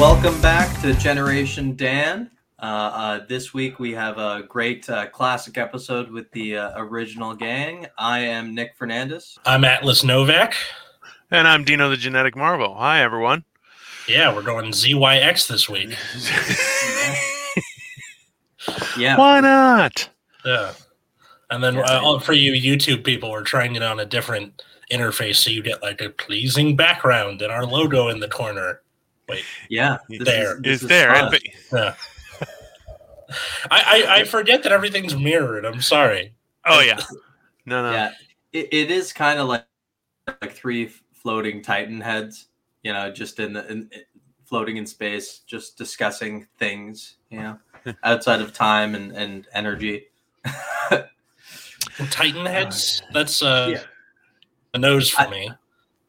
Welcome back to Generation Dan. Uh, uh, this week we have a great uh, classic episode with the uh, original gang. I am Nick Fernandes. I'm Atlas Novack. And I'm Dino the Genetic Marvel. Hi, everyone. Yeah, we're going ZYX this week. Yeah, Why not? Yeah. And then uh, all- for you YouTube people, we're trying it on a different interface so you get like a pleasing background and our logo in the corner. Wait, yeah. this There. is- this It's is there. fun. And- yeah. I, I, I forget that everything's mirrored. I'm sorry. oh, yeah. No, no. Yeah, it, it is kind of like like three floating Titan heads. You know, just in the in, floating in space, just discussing things. You know, outside of time and and energy. Titan heads. That's uh, Yeah. a nose for I- me.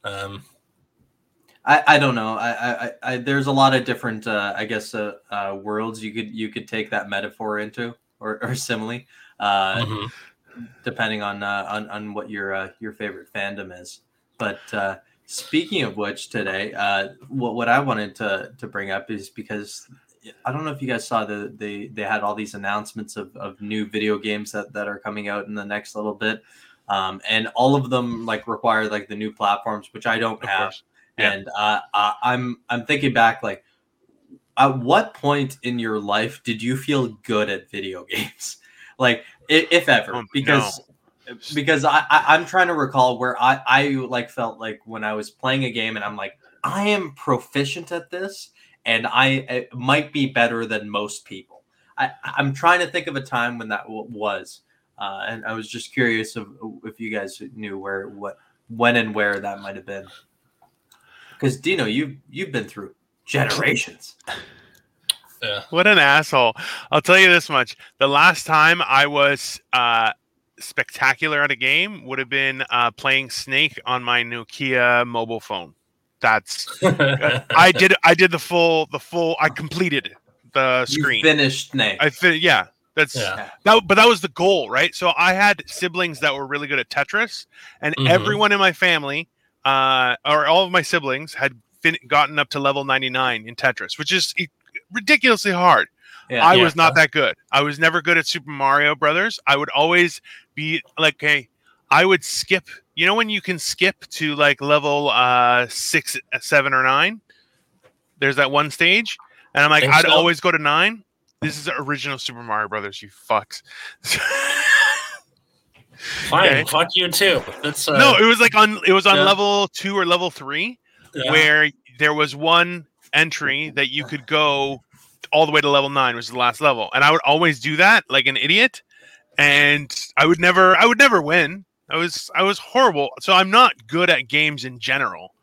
Um, I, I don't know. I, I, I- there's a lot of different uh, I guess uh, uh, worlds you could you could take that metaphor into or, or simile, uh, mhm. depending on, uh, on on what your uh, your favorite fandom is. But uh, speaking of which, today, uh, what what I wanted to to bring up is because I don't know if you guys saw the they they had all these announcements of, of new video games that, that are coming out in the next little bit. Um, and all of them like require like the new platforms, which I don't Of have course. Yeah. and uh, I'm I'm thinking back like at what point in your life did you feel good at video games? Like if, if ever Um, because because I, I I'm trying to recall where I I like felt like when I was playing a game and I'm like I am proficient at this and I it might be better than most people. I I'm trying to think of a time when that w- was uh, and I was just curious of if you guys knew where what when and where that might have been because Dino, you you've been through generations. Yeah. What an asshole. I'll tell you this much. The last time I was uh, spectacular at a game would have been uh, playing Snake on my Nokia mobile phone. That's I did I did the full the full I completed the You screen. finished Snake. I fin- yeah. That's Yeah. that, but that was the goal, right? So I had siblings that were really good at Tetris, and Mhm. everyone in my family, uh, or all of my siblings, had fin- gotten up to level ninety nine in Tetris, which is e- ridiculously hard. yeah. I Yeah. was not that good. I was never good at Super Mario Brothers. I would always be like, hey, I would skip. You know when you can skip to like level uh six, seven, or nine. There's that one stage, and I'm like, Think I'd so? always go to nine. This is the original Super Mario Brothers. You fucks. Fine. Okay. Fuck you too. That's uh, no, it was like on. It was on Yeah. level two or level three, yeah. where there was one entry that you could go all the way to level nine, which is the last level. And I would always do that like an idiot. And I would never I would never win. I was I was horrible. So I'm not good at games in general.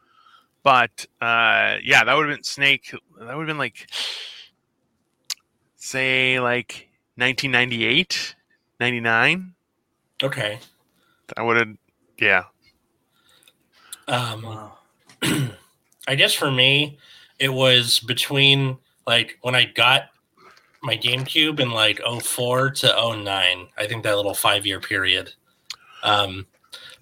But uh yeah, that would have been Snake. That would have been like say like 1998, 99. Okay. I would have yeah. Um, Wow. I guess for me, it was between like when I got my GameCube in like 04 to 09. I think that little five year period. Um,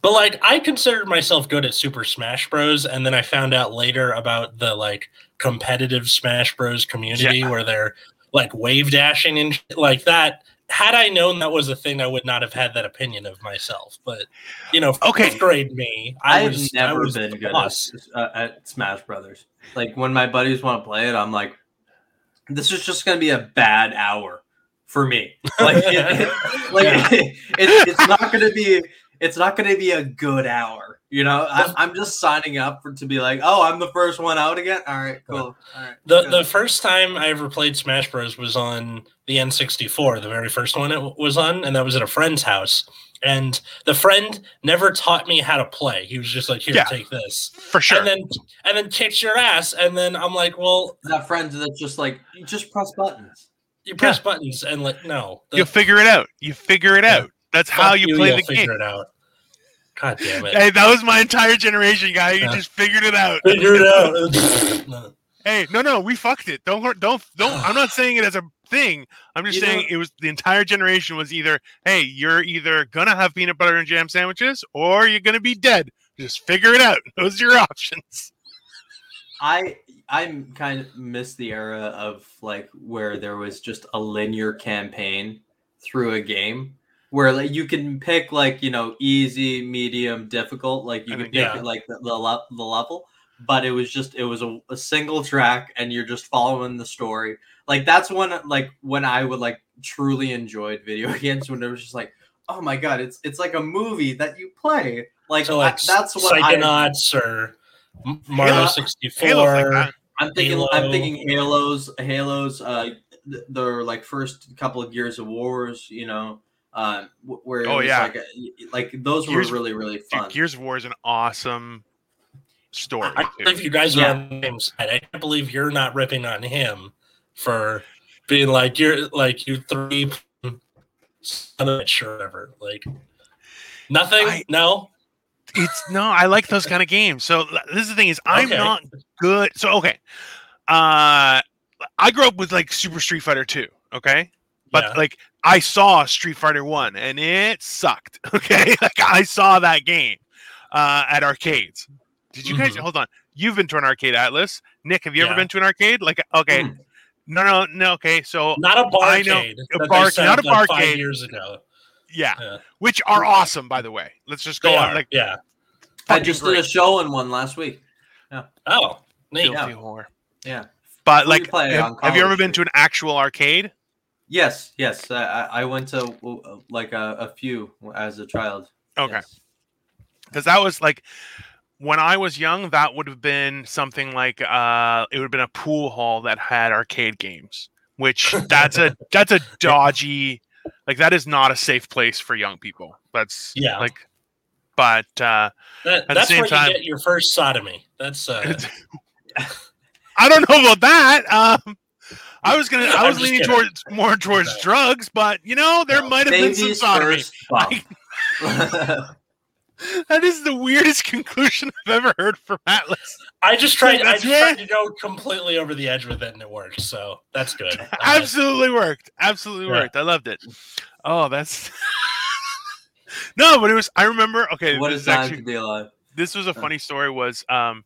but like I considered myself good at Super Smash Bros. And then I found out later about the like competitive Smash Bros. community Yeah. where they're like wave dashing and like that. Had I known that was a thing, I would not have had that opinion of myself. But you know, Okay. grade me, I I've was never I was been the good at, uh, at Smash Brothers. Like when my buddies want to play it, I'm like, this is just going to be a bad hour for me. Like, it, it- like Yeah. it, it's not going to be. It's not going to be a good hour. You know, I, I'm just signing up for to be like, oh, I'm the first one out again. All right, cool. All right, The good. the first time I ever played Smash Bros was on the N64, the very first one it was on, and that was at a friend's house. And the friend never taught me how to play. He was just like, "Here, Yeah. take this," For sure. and then and then kicks your ass. And then I'm like, "Well, that friend that's just like, you just press buttons. you press buttons and like, no, the- You'll figure it out. You figure it Yeah. out. That's fuck how you, play you'll the figure game. it out." God damn it! Hey, that was my entire generation, guy. You Yeah. just figured it out. Figure it out. Hey, no, no, we fucked it. Don't, hurt- don't, don't. I'm not saying it as a thing. I'm just You saying know- it was the entire generation was either, hey, you're either gonna have peanut butter and jam sandwiches, or you're gonna be dead. Just figure it out. Those are your options. I I kind of miss the era of like where there was just a linear campaign through a game where like you can pick like you know easy, medium, difficult. Like you I can think- pick yeah. like the the, the level, but it was just it was a, a single track, and you're just following the story. Like that's when like when I would like truly enjoyed video games when it was just like oh my god, it's it's like a movie that you play. Like, So like I- that's what I, Psychonauts or M- Mario Halo- sixty like I'm thinking. I'm thinking Halos. Halos. Uh, th- their like first couple of Gears of Wars. You know, um, where Oh, yeah. like, like those Gears- were really really Dude, fun. Gears of War is an awesome story. I too. can't believe you guys Yeah. are on the same side. I can't believe you're not ripping on him for being like you're like you three son of a bitch or whatever. Like nothing. I- no. it's no i like those kind of games so this is the thing is i'm Okay. not good so okay uh i grew up with like super street fighter 2 okay but Yeah. like i saw street fighter 1 and it sucked okay like i saw that game uh at arcades did you guys Mhm. hold on you've been to an arcade atlas nick have you ever been to an arcade like okay Mm. no no no okay so Not a I know- barcade. a that they bar- set not a like, barcade. Five years ago. yeah, Yeah. which are awesome by the way let's just go They on are, like yeah. I just great. did a show in one last week. Yeah. Oh, neat. Filthy whore. Yeah. But like, have, have you ever been to an actual arcade? Yes. Yes. I, I I went to uh, like a, a few as a child. Okay, Yes. because that was like when I was young. That would have been something like uh, it would have been a pool hall that had arcade games. Which that's a that's a dodgy, like that is not a safe place for young people. That's Yeah. like, but uh, That, the that's same where time- you get your first sodomy. That's uh, I don't know about that. Um, I was gonna, I was leaning kidding. towards more towards No. drugs, but you know there No. might have been some sodomy. That is the weirdest conclusion I've ever heard from Atlas. I just tried. I just tried to go completely over the edge with it, and it worked. So that's good. Uh, Absolutely worked. Absolutely Yeah. worked. I loved it. Oh, that's no, but it was. I remember. Okay, what this is actually to be alive? this was a funny story. Was um,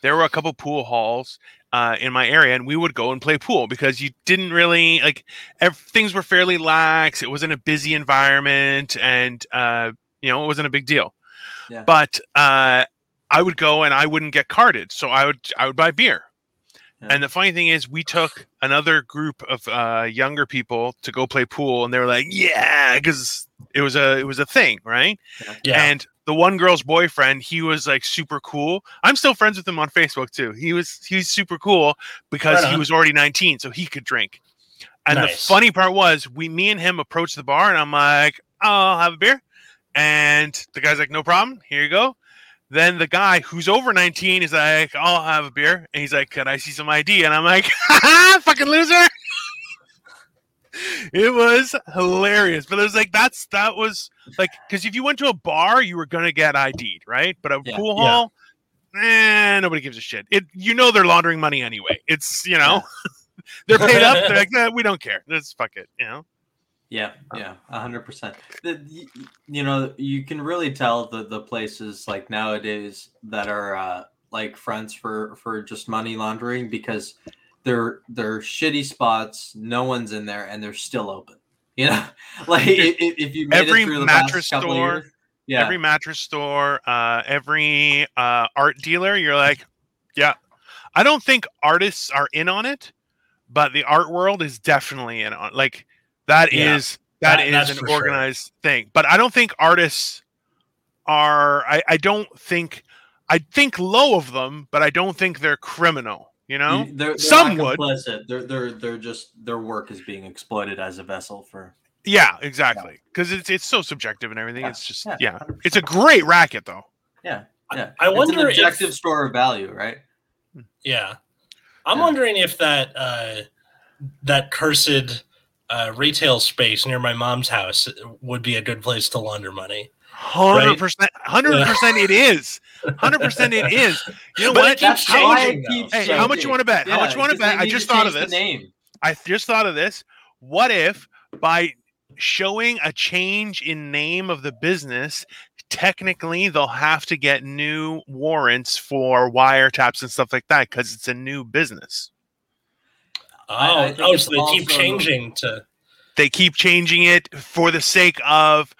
there were a couple pool halls uh, in my area, and we would go and play pool because you didn't really like ev- things were fairly lax. It wasn't a busy environment, and uh, you know it wasn't a big deal. Yeah. But uh, I would go and I wouldn't get carded, so I would I would buy beer. Yeah. And the funny thing is, we took another group of uh, younger people to go play pool, and they were like, "Yeah," because it was a it was a thing, right? yeah. And the one girl's boyfriend, he was like super cool. I'm still friends with him on Facebook too. He was he was super cool because Right he uh-huh. was already 19, so he could drink. And Nice. the funny part was, we me and him approached the bar, and I'm like, "I'll have a beer," and the guy's like, "No problem. Here you go." Then the guy who's over 19 is like, I'll have a beer. And he's like, Can I see some ID? And I'm like, fucking loser. It was hilarious. But it was like, that's, that was like, because if you went to a bar, you were going to get ID'd, right? But a Yeah. pool Yeah. hall, eh, nobody gives a shit. It, you know, they're laundering money anyway. It's, you know, they're paid up. They're like, "Nah, we don't care. Let's fuck it, you know? Yeah, yeah, a hundred percent. You know, you can really tell the the places like nowadays that are uh, like fronts for for just money laundering because they're they're shitty spots. No one's in there, and they're still open. You know, like i- i- if you made Every it through the mattress past couple store, years, yeah, Every mattress store, uh, every uh, art dealer, you're like, yeah. I don't think artists are in on it, but the art world is definitely in on. Like that Yeah. is that That- is an for sure. organized thing. But I don't think artists are. I, I don't think. I think low of them, but I don't think they're criminal. You know, they're, they're Some not would. complicit. They're they're they're just their work is being exploited as a vessel for. yeah, exactly. Because it's it's so subjective and everything. Yeah, It's just yeah, yeah, it's a great racket though. Yeah, yeah. I It's wonder an if- objective store of value, right? Yeah. I'm Yeah. wondering if that uh, that cursed uh, retail space near my mom's house would be a good place to launder money. Hundred percent, hundred percent, it is. Hundred percent, it is. You know But what? it keeps How much- changing, though. Hey, how much you want to bet? how much you want to bet? I just thought of this. name. I just thought of this. What if by showing a change in name of the business technically they'll have to get new warrants for wiretaps and stuff like that because it's a new business. Oh, I- I oh so they keep changing to. They keep changing it for the sake of,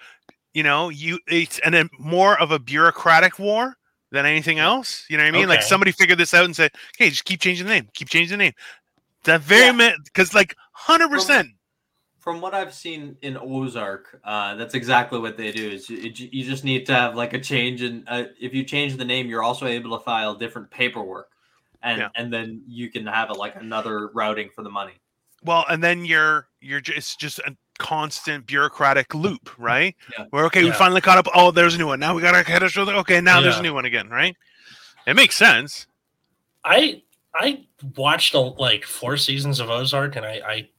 you know, you it's and then more of a bureaucratic war than anything else. You know what I mean? Like somebody figured this out and said, "Okay, just keep changing the name, keep changing the name." That very Yeah. because like hundred percent. From what I've seen in Ozark, uh, that's exactly what they do. Is you, you just need to have like a change and Uh, if you change the name, you're also able to file different paperwork, and Yeah. and then you can have it like another routing for the money. Well, and then you're you're just just a constant bureaucratic loop, right? Yeah. Where okay, we finally caught up. Oh, there's a new one. Now we gotta head us. Okay, now there's a new one again, right? It makes sense. I I watched a, like four seasons of Ozark, and I I,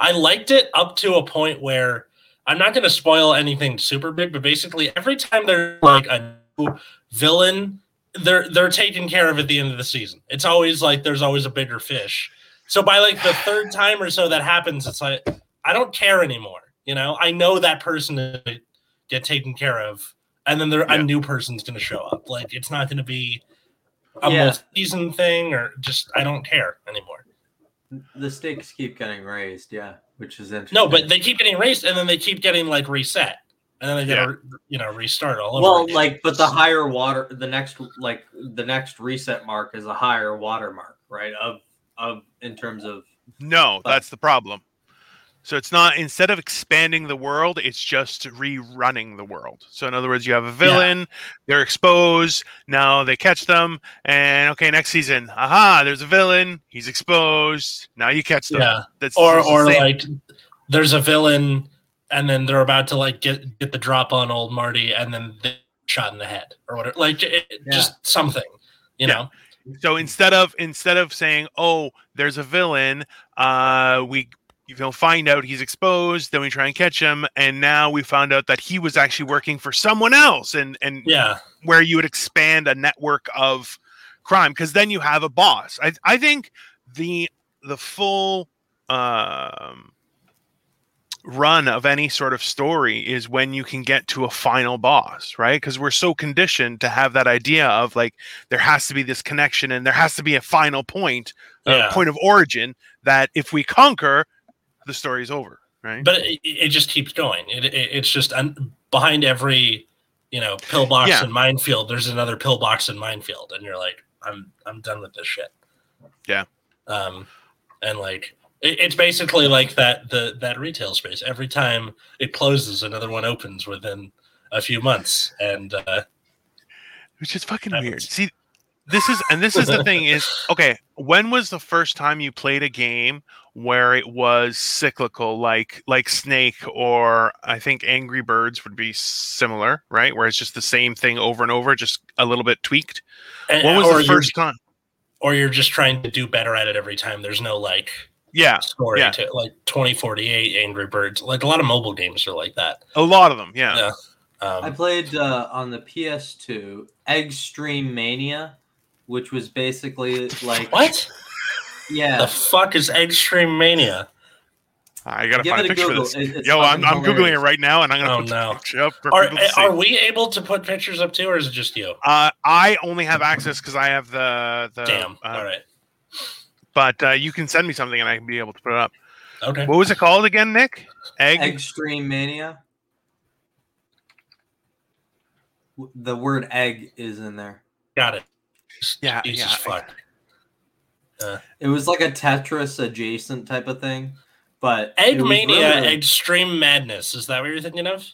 I liked it up to a point where I'm not going to spoil anything super big, but basically every time there's like a new villain, they're they're taken care of at the end of the season. It's always like there's always a bigger fish. So by like the third time or so that happens, it's like I don't care anymore. You know, I know that person to get taken care of, and then there Yeah. a new person's going to show up. Like it's not going to be a Yeah. multi-season thing or just I don't care anymore. The stakes keep getting raised, yeah, which is interesting. No, but they keep getting raised, and then they keep getting like reset. And then they get to you know restart all over. well, again. like, but the higher water, the next like the next reset mark is a higher water mark, right? Of of in terms of No, But- that's the problem. So it's not instead of expanding the world, it's just rerunning the world. So in other words, you have a villain, they're exposed, now they catch them, and okay, next season, aha, there's a villain, he's exposed, now you catch them. yeah, That's or or like there's a villain and then they're about to like get get the drop on old Marty and then they shot in the head or whatever. Like it- Yeah. just something, you Yeah. know. So instead of instead of saying, "Oh, there's a villain," uh, we you know find out he's exposed, then we try and catch him, and now we found out that he was actually working for someone else, and and Yeah, where you would expand a network of crime because then you have a boss. I I think the the full um run of any sort of story is when you can get to a final boss, right? Because we're so conditioned to have that idea of like there has to be this connection and there has to be a final point, a Yeah. point of origin that if we conquer, the story's over, right? but it, it just keeps going. It, it it's just un, behind every you know pillbox Yeah. and minefield. There's another pillbox and minefield, and you're like, I'm I'm done with this shit. Yeah. Um, and like it, it's basically like that the that retail space. Every time it closes, another one opens within a few months, and uh, which is fucking That weird. See, this is and this is the thing is okay. When was the first time you played a game where it was cyclical, like like Snake or I think Angry Birds would be similar, right? Where it's just the same thing over and over, just a little bit tweaked. and- What was or the you're- first time? or you're just trying to do better at it every time. There's no like Yeah, story Yeah. to like 2048 Angry Birds. Like a lot of mobile games are like that. a lot of them. Yeah, Yeah. Um, I played uh, on the PS2 Extreme Mania, which was basically like what? Yeah. The fuck is Extreme Mania? I gotta Give find a picture Google. of this. It- it's Yo, I'm, I'm googling it right now, and I'm gonna Oh, put the no. picture up for Are, people to see. are we able to put pictures up too, or is it just you? uh, I only have access because I have the the. Damn. uh, All right. But uh, you can send me something, and I can be able to put it up. Okay. What was it called again, Nick? Egg. Extreme Mania. The word egg is in there. Got it. Yeah, Jesus yeah. fuck. It was like a Tetris adjacent type of thing, but Egg Mania, really- Extreme Madness. Is that what you're thinking of?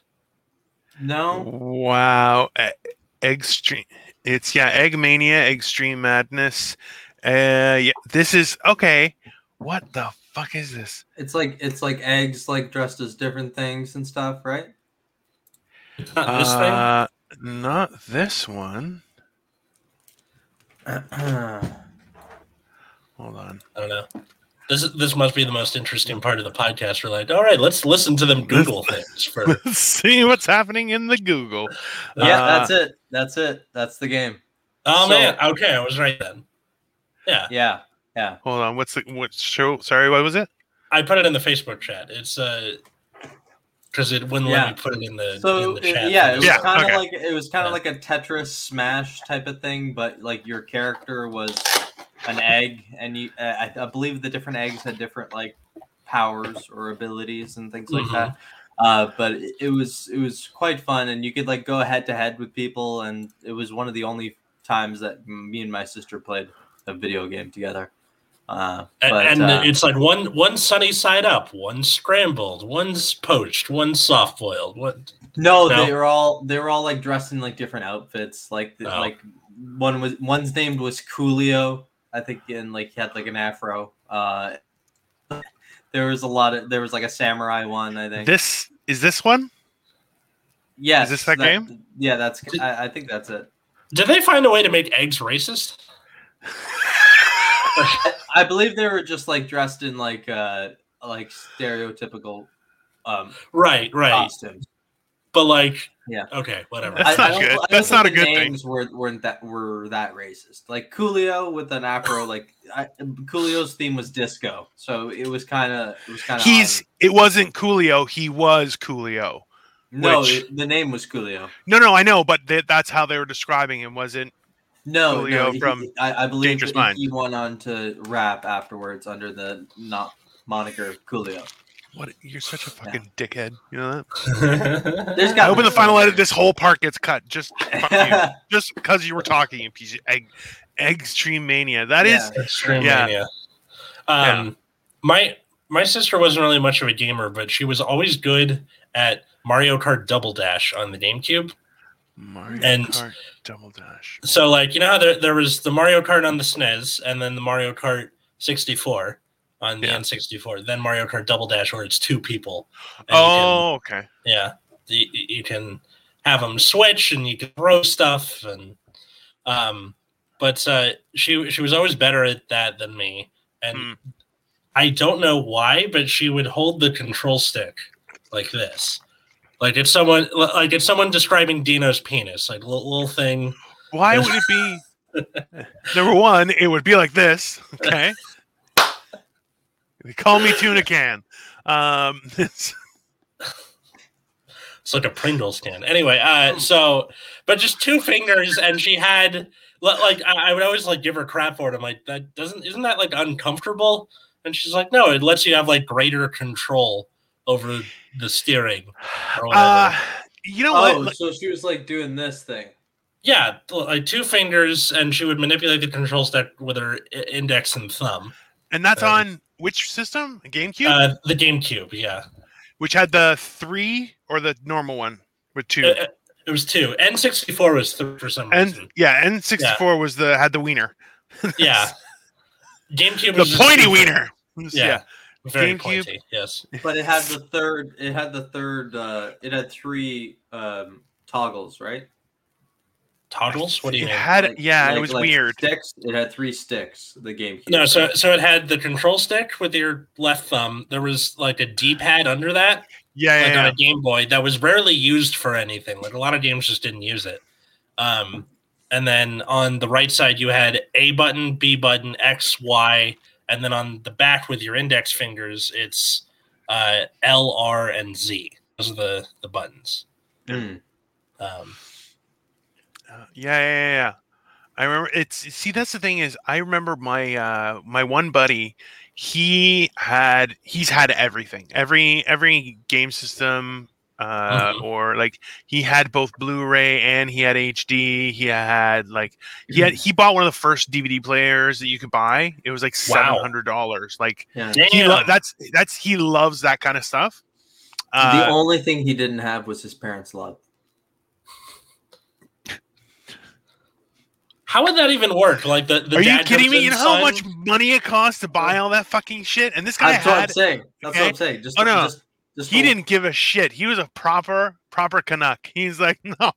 No, Wow. Extreme. It's yeah, Egg Mania, Extreme Madness. Uh yeah, this is okay. What the fuck is this? it's like it's like eggs like dressed as different things and stuff, right? Not this thing. uh, Not this one. Hold on. I don't know. This is, this must be the most interesting part of the podcast. We're like, all right, let's listen to them Google things for. Let's see what's happening in the Google. yeah, Uh, that's it. That's it. That's the game. Oh So- man, okay, I was right then. Yeah, Yeah, yeah. Hold on. What's the what show? Sorry, what was it? I put it in the Facebook chat. It's uh, because it wouldn't Yeah. let me put it in the So in the it- chat. yeah, it was Yeah, kind of okay. like it was kind of Yeah. like a Tetris Smash type of thing, but like your character was an egg, and you, uh, I, I believe the different eggs had different like powers or abilities and things like Mhm. that. Uh, but it, it was it was quite fun, and you could like go head to head with people, and it was one of the only times that me and my sister played a video game together. Uh, And, but, and uh, it's like one one sunny side up, one scrambled, one's poached, one soft boiled. What? No, No? they were all they were all like dressed in like different outfits. Like the, Oh. like one was one's named was Coolio, I think, and like he had like an afro. Uh, there was a lot of there was like a samurai one, I think. This is this one. yeah, is this that game? Yeah, that's I, I think that's it. Did they find a way to make eggs racist? I believe they were just like dressed in like uh like stereotypical um Right, right. costumes. But like, Yeah. okay, whatever. That's I, not I good. That's think not a the good thing. names Were, weren't that were that racist? Like Coolio with an afro, like I, Coolio's theme was disco, so it was kind of it was kind of. He's. It wasn't Coolio. He was Coolio. no, which- it- the name was Coolio. No, no, I know, but th- that's how they were describing him. Wasn't No, Coolio no, he- from I, I believe Dangerous Mind. he went on to rap afterwards under the not moniker Coolio. What? You're such a fucking dickhead. You know that. There's I got hope in the final edit this whole part gets cut. Just you. just because you were talking, you piece egg, extreme mania. That is. Yeah. Extreme Yeah. mania. Um, my my sister wasn't really much of a gamer, but she was always good at Mario Kart Double Dash on the GameCube. Mario And- Kart Double Dash. So, like, you know how there, there was the Mario Kart on the SNES, and then the Mario Kart 64 on the Yeah. N64, then Mario Kart Double Dash, where it's two people. You can- Oh, okay. yeah you, you can have them switch and you can throw stuff and um but uh she she was always better at that than me and Hmm. i don't know why but she would hold the control stick like this like it's someone like it's someone describing dino's penis like little, little thing Why would it be? Number one, it would be like this. Okay. They call me tuna can. Um, it's- It's like a Pringles can. Anyway, uh, so but just two fingers, and she had like I, I would always like give her crap for it. I'm like, that doesn't isn't that like uncomfortable? And she's like, no, it lets you have like greater control over the steering or whatever. uh, you know Oh, what? so she was like doing this thing. yeah, like two fingers, and she would manipulate the control stick with her index and thumb. And that's uh, on which system? GameCube, Uh, the GameCube, yeah, which had the three or the normal one with two. Uh, uh, it was two. N64 was three for some and reason. yeah, N64 was the had the wiener, Yeah, GameCube the was just pointy two- wiener. Yeah. Very GameCube. pointy. Yes. But it had the third. It had the third. uh It had three um toggles, right? Toggles? What do you It mean? had Like- yeah, it was like weird. Sticks. It had three sticks. The game. No, so so it had the control stick with your left thumb. There was like a D-pad under that, Yeah, like yeah, on yeah. a Game Boy, that was rarely used for anything. Like a lot of games just didn't use it. Um, and then on the right side you had A button, B button, X, Y, and then on the back with your index fingers, it's uh, L, R, and Z. Those are the the buttons. Mm. Um, Uh, yeah, yeah, yeah. I remember it's see that's the thing is I remember my uh my one buddy he had he's had everything every every game system uh Mhm. or like he had both Blu-ray and he had HD he had like he had he bought one of the first DVD players that you could buy it was like $700 like Yeah. he lo- that's that's he loves that kind of stuff the uh, only thing he didn't have was his parents' love. How would that even work? Like the, the are you dad kidding me you know how "Son, much money it costs to buy all that fucking shit and this guy That's what I'm saying. That's okay. what I'm saying. Just, Oh, no. just, just he didn't give a shit. He was a proper, proper Canuck. He's like, no,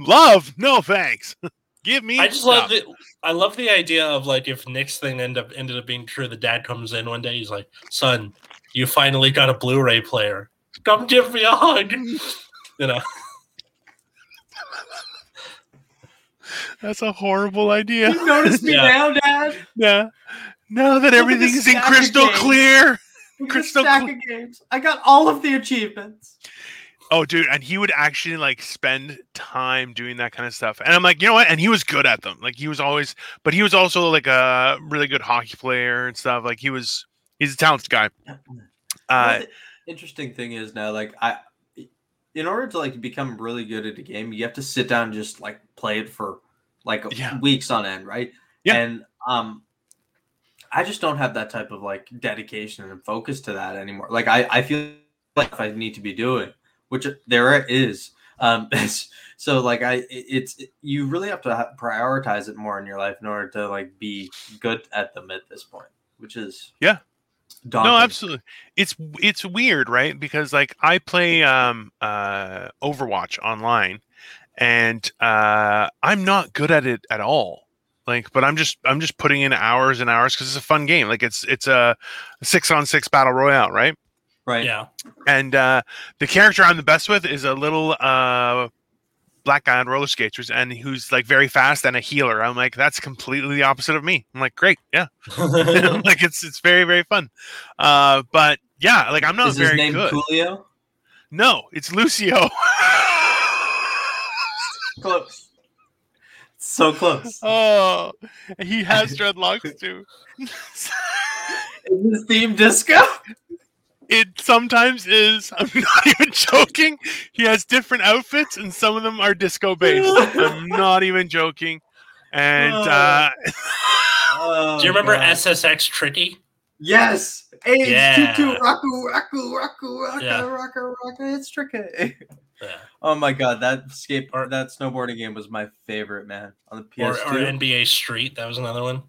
love, no thanks. give me. I just stuff." love the I love the idea of like if Nick's thing ended up ended up being true, the dad comes in one day, he's like, Son, you finally got a Blu-ray player. Come give me a hug. You know. That's a horrible idea. You notice me Yeah. now, Dad? yeah. Now that everything's in crystal clear. Crystal this stack cl- of games. I got all of the achievements. Oh, dude, and he would actually like spend time doing that kind of stuff. And I'm like, you know what? And he was good at them. Like he was always, but he was also like a really good hockey player and stuff. Like he was, he's a talented guy. Uh, interesting thing is now, like I, in order to like become really good at a game, you have to sit down and just like play it for like Yeah. weeks on end, right? Yeah. And um, I just don't have that type of like dedication and focus to that anymore. Like I, I feel like I need to be doing, which there it is. Um, so like I, it's you really have to ha- prioritize it more in your life in order to like be good at them at this point, which is Yeah. daunting. no, absolutely. It's it's weird, right? Because like I play um uh Overwatch online, and uh I'm not good at it at all. Like, but I'm just I'm just putting in hours and hours because it's a fun game. Like it's it's a six on six battle royale, right? right? Yeah. and uh, the character I'm the best with is a little uh, black guy on roller skates, and who's like very fast and a healer. I'm like, that's completely the opposite of me. I'm like, great, yeah, like it's it's very very fun. Uh, but yeah, like I'm not Is his very name good. Coolio? No, it's Lucio. Close. So close. oh, he has dreadlocks too. Is his theme disco? It sometimes is. I'm not even joking. He has different outfits, and some of them are disco based. I'm not even joking. And uh, Oh, Do you remember God. SSX Tricky? Yes. Age Yeah. tutu raku raku raku raka Yeah. raka raka. It's tricky. Yeah. Oh my god, that skate Or- that snowboarding game was my favorite, man. On the PS2. or NBA Street. That was another one.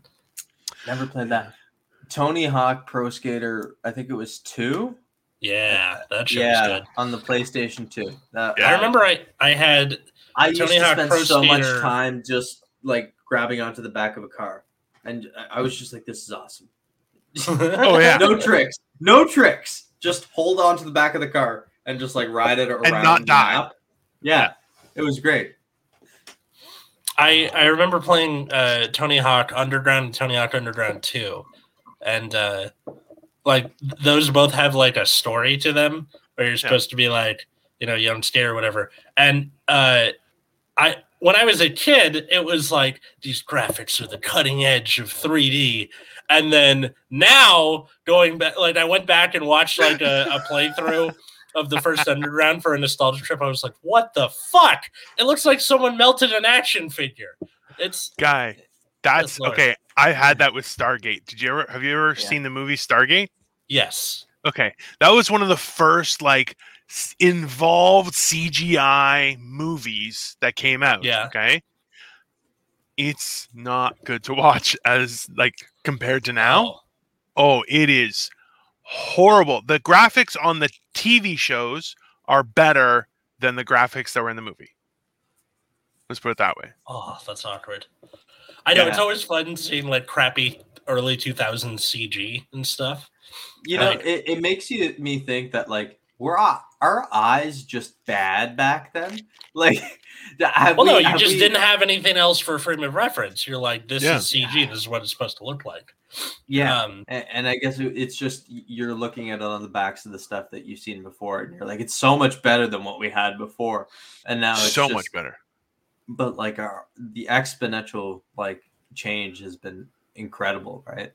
Never played that. Tony Hawk Pro Skater, I think it was two. Yeah, that shit yeah, was good. on the PlayStation 2. That- Yeah. I remember I, I had I used Tony to Hawk spend Pro so much time just like grabbing onto the back of a car, and I- I was just like, "This is awesome." Oh, yeah. no tricks, no tricks. Just hold on to the back of the car and just like ride it around and not die. map. Yeah, it was great. I I remember playing uh, Tony Hawk Underground and Tony Hawk Underground 2. And uh, like those both have like a story to them where you're supposed to be like, you know, young skate or whatever. And uh I when I was a kid, it was like these graphics are the cutting edge of 3D. And then now going back like I went back and watched like a, a playthrough of the first underground for a nostalgia trip. I was like, what the fuck? It looks like someone melted an action figure. It's guy, that's Yes, okay. I had that with Stargate. Did you ever have you ever Yeah. seen the movie Stargate? yes. Okay, that was one of the first like involved CGI movies that came out. Yeah. Okay. It's not good to watch as like compared to now. Oh, it is horrible. The graphics on the TV shows are better than the graphics that were in the movie. Let's put it that way. Oh, that's awkward. I know it's always fun seeing like crappy early 2000s CG and stuff. You know, Like- it, it makes you me think that like were our, our eyes just bad back then? Like, have Well, no, you have just we- didn't have anything else for frame of reference. You're like, this Yeah. is CG. This is what it's supposed to look like. Yeah, Um, and, and I guess it's just you're looking at it on the backs of the stuff that you've seen before, and you're like, it's so much better than what we had before, and now it's so just- much better. But like our the exponential like change has been incredible, right?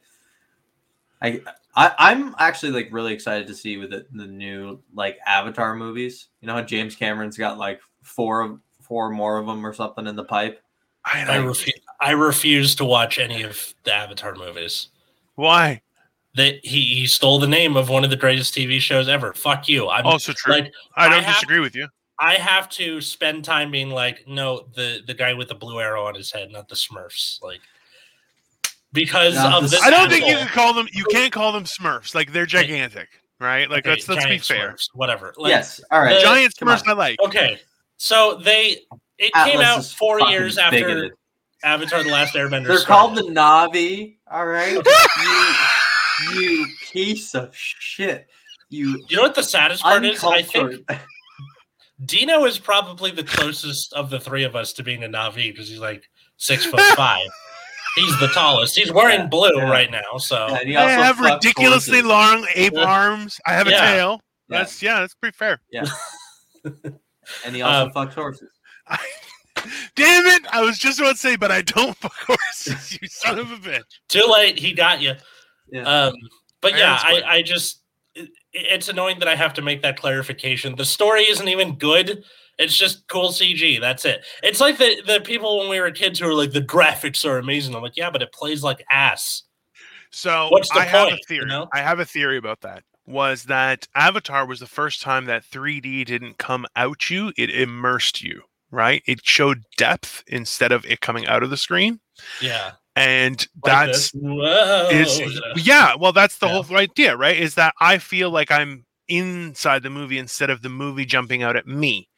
I, I I'm actually like really excited to see with the, the new like Avatar movies. You know how James Cameron's got like four of four more of them or something in the pipe. I I, know. refu- I refuse to watch any of the Avatar movies. Why? That he, he stole the name of one of the greatest TV shows ever. Fuck you. I'm Also true. like I don't I have- disagree with you. I have to spend time being like, no, the the guy with the blue arrow on his head, not the Smurfs. Like because Not of this. I don't think you can call them. You can't call them Smurfs. Like they're gigantic, right? Like Okay, let's let's be fair. Smurfs, whatever. Like, yes, all right. the- Giant. Smurfs, I like. Okay. So they it came out four years after bigoted. Avatar: The Last Airbender. They're started. called the Na'vi. All right, you, you piece of shit. You You know what the saddest part is? I think. Dino is probably the closest of the three of us to being a Na'vi because he's like six foot five. He's the tallest. He's wearing Yeah, blue yeah. right now. So And he I have ridiculously horses. long ape Yeah. arms. I have a Yeah. tail. Yeah. That's yeah, that's pretty fair. Yeah. and he also Um, fucks horses. I, damn it! I was just about to say, but I don't fuck horses. You son of a bitch. Too late. He got you. Yeah. Um, but I yeah. I, I just it, it's annoying that I have to make that clarification. The story isn't even good. It's just cool CG. That's it. It's like the the people when we were kids who were like the graphics are amazing. I'm like, yeah, but it plays like ass. So What's the I have a point, you theory. know? I have a theory about that. Was that Avatar was the first time that 3D didn't come out you; it immersed you. Right? It showed depth instead of it coming out of the screen, Yeah, and like that's is yeah. Well, that's the Yeah. whole idea, right? Is that I feel like I'm inside the movie instead of the movie jumping out at me.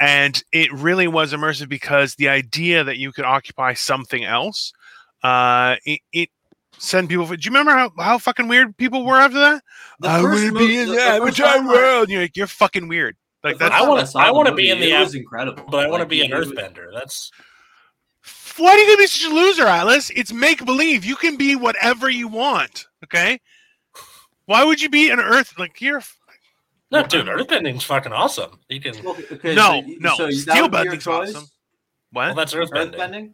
And it really was immersive because the idea that you could occupy something else, uh, it, it sent people. Do you remember how, how fucking weird people were after that? The I first want to be in the- the, the first Avatar time world. You're like, you're fucking weird. Like The that's I wanna- I wanna be in the It was incredible. But I want to Like, be an it was- earthbender. That's why are you gonna be such a loser, Atlas? It's make believe. You can be whatever you want. Okay. Why would you be an Earth like you're? A no, dude. Earthbending's fucking awesome. You can. Well, okay, No, so you- no, So steel that would bending's choice? awesome. Well, that's earthbending. Earthbending?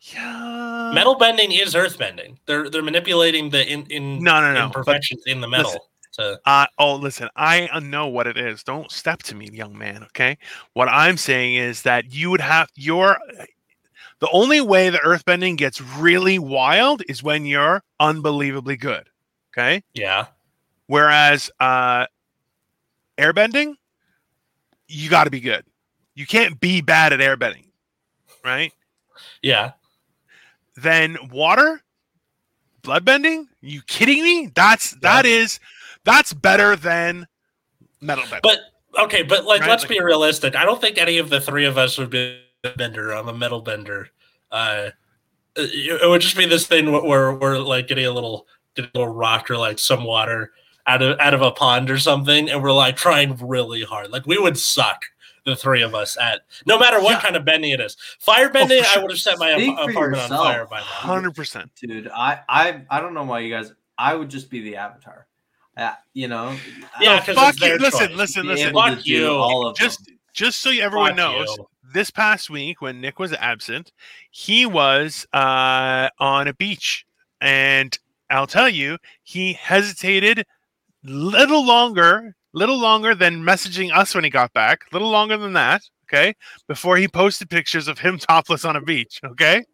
Yeah. Metal bending is earthbending. They're they're manipulating the in in No, no, no. But imperfections in the metal. listen. to, uh, oh, listen. I uh, know what it is. Don't step to me, young man. Okay. What I'm saying is that you would have your. The only way the earthbending gets really wild is when you're unbelievably good. Okay. yeah. Whereas uh, airbending, you got to be good. You can't be bad at airbending, right? Yeah. Then water, bloodbending. You kidding me? That's that is that's better than metal bending. But okay, but like Right, let's like- be realistic. I don't think any of the three of us would be a bender. I'm a metal bender. Uh, it would just be this thing where we're like getting a little getting a little rock or like some water out of out of a pond or something, and we're like trying really hard. Like we would suck. The three of us at no matter what Yeah. kind of bending it is. Fire bending, I sure. would have set my Speak apartment on fire by now. Hundred percent. Dude, I, I I don't know why you guys I would just be the avatar. Uh, you know, Yeah, Oh, 'cause fuck it's their you. Listen, choice. listen, listen. Fuck you. all of Just them. just so everyone Fuck knows, you. this past week when Nick was absent, he was uh, on a beach, and I'll tell you, he hesitated little longer, little longer than messaging us when he got back, little longer than that. Okay, before he posted pictures of him topless on a beach. Okay,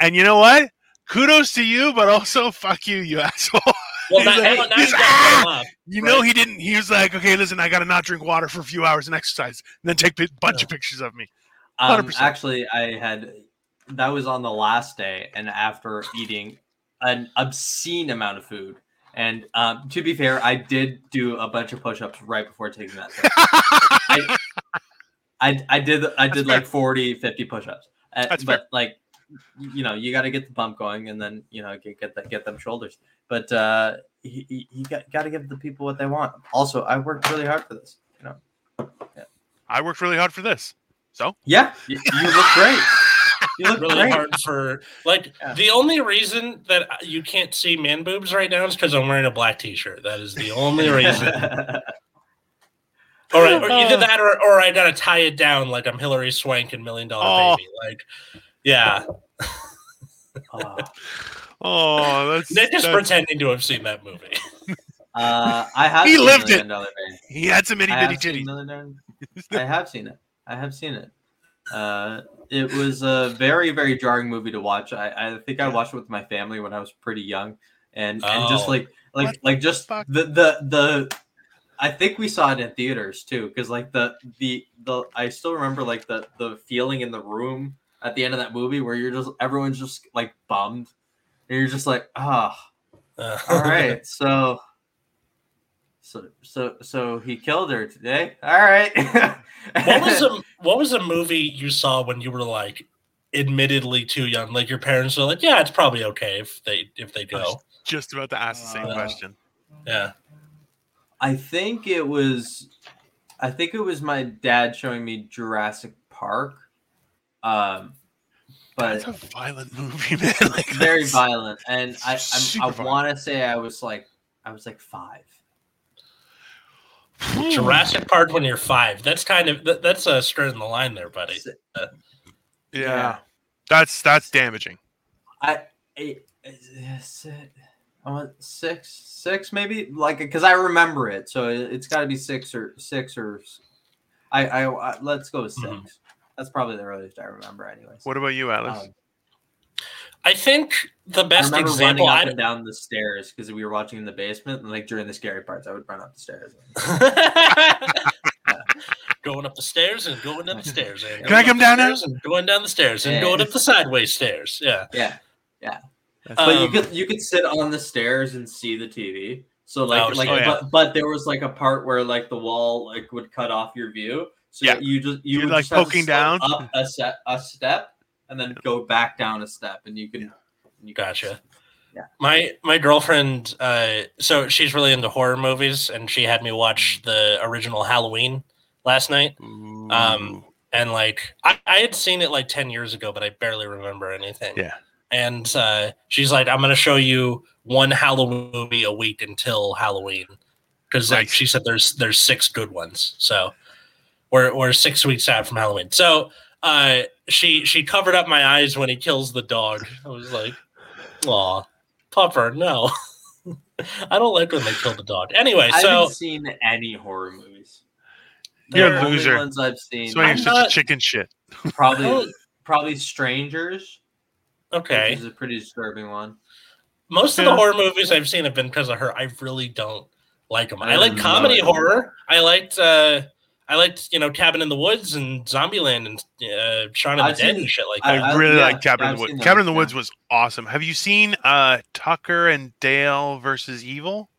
and you know what? Kudos to you, but also fuck you, you asshole. Well, that, like- now, now he's- you gotta up. You know he didn't. He was like, okay, listen, I got to not drink water for a few hours and exercise, and then take a bunch of pictures of me. Um, 100%. actually, I had that was on the last day, and after eating an obscene amount of food. And um, to be fair, I did do a bunch of push-ups right before taking that. test. I, I did I That's did fair. like 40, 50 push-ups. Uh, That's but like you know, you got to get the pump going, and then you know get get, the, get them shoulders. But uh, you, you- you got got to give the people what they want. Also, I worked really hard for this. You know. Yeah. I worked really hard for this. So Yeah, you, you look great. You look really great. hard for like Yeah. the only reason that you can't see man boobs right now is because I'm wearing a black t-shirt. That is the only reason. All right, or either that or, or I gotta tie it down like I'm Hilary Swank in Million Dollar Oh. Baby. Like, yeah, Oh. Oh, that's, Nick is that's- pretending to have seen that movie. Uh, I have. He seen lived Million it. Dollar Baby. He had some itty bitty have titties. I have seen it. I have seen it. Uh, it was a very, very jarring movie to watch. I, I think I watched it with my family when I was pretty young, and and just Oh. like like What like just fuck? the the the. I think we saw it in theaters too, because like the the the I still remember like the the feeling in the room at the end of that movie where you're just everyone's just like bummed, and you're just like ah. Uh, All right, so so so so he killed her today. All right. what was a what was a movie you saw when you were like admittedly too young? Like your parents were like, yeah, it's probably okay if they if they go. Just about to ask the same Uh, question. Yeah. I think it was I think it was my dad showing me Jurassic Park. Um but That's a violent movie, man. Like, very violent and I I'm, I want to say I was like I was like 5. Jurassic Park when you're five. That's kind of that, that's a straight in the line there, buddy. yeah. Yeah. That's that's damaging. I, I, is it- I want six, six maybe, like because I remember it, so it, it's got to be six or six or. I I let's go with 6 Mhm. That's probably the earliest I remember, anyways. What about you, Atlas? Um, I think the I best remember example. running up I and down the stairs because we were watching in the basement, and like during the scary parts, I would run up the stairs. going up the stairs and going down the stairs. And Can I come down now? stairs And going down the stairs and Yeah. going up the sideways stairs. Yeah. Yeah, That's- but you Um, could you could sit on the stairs and see the TV. So like Oh, like oh, yeah. but, but there was like a part where like the wall like would cut off your view. So Yeah. you just you You're, would like, just have to poking down. up a set a step and then go back down a step and you can you can- Gotcha. Yeah. My my girlfriend, uh, so she's really into horror movies, and she had me watch the original Halloween last night. Um, and like I, I had seen it like 10 years ago but i barely remember anything Yeah. and uh, she's like i'm going to show you one halloween movie a week until halloween because like Nice. she said there's there's six good ones so we're, we're six weeks out from halloween so uh, she she covered up my eyes when he kills the dog i was like "Aw, pupper no i don't like when they kill the dog anyway so I so haven't seen any horror movies. You're The a loser. Ones I've seen So why you're I'm such not- a chicken shit. probably probably Strangers. okay which is a pretty disturbing one. Most of the horror movies I've seen have been because of her. I really don't like them. I, I like comedy it. horror. I liked uh I liked you know Cabin in the Woods and Zombieland and uh, Shaun of I've the Dead and shit like that. I- really yeah, like Cabin yeah, in the Woods. seen Cabin in the Woods yeah. was awesome. Have you seen uh Tucker and Dale versus Evil?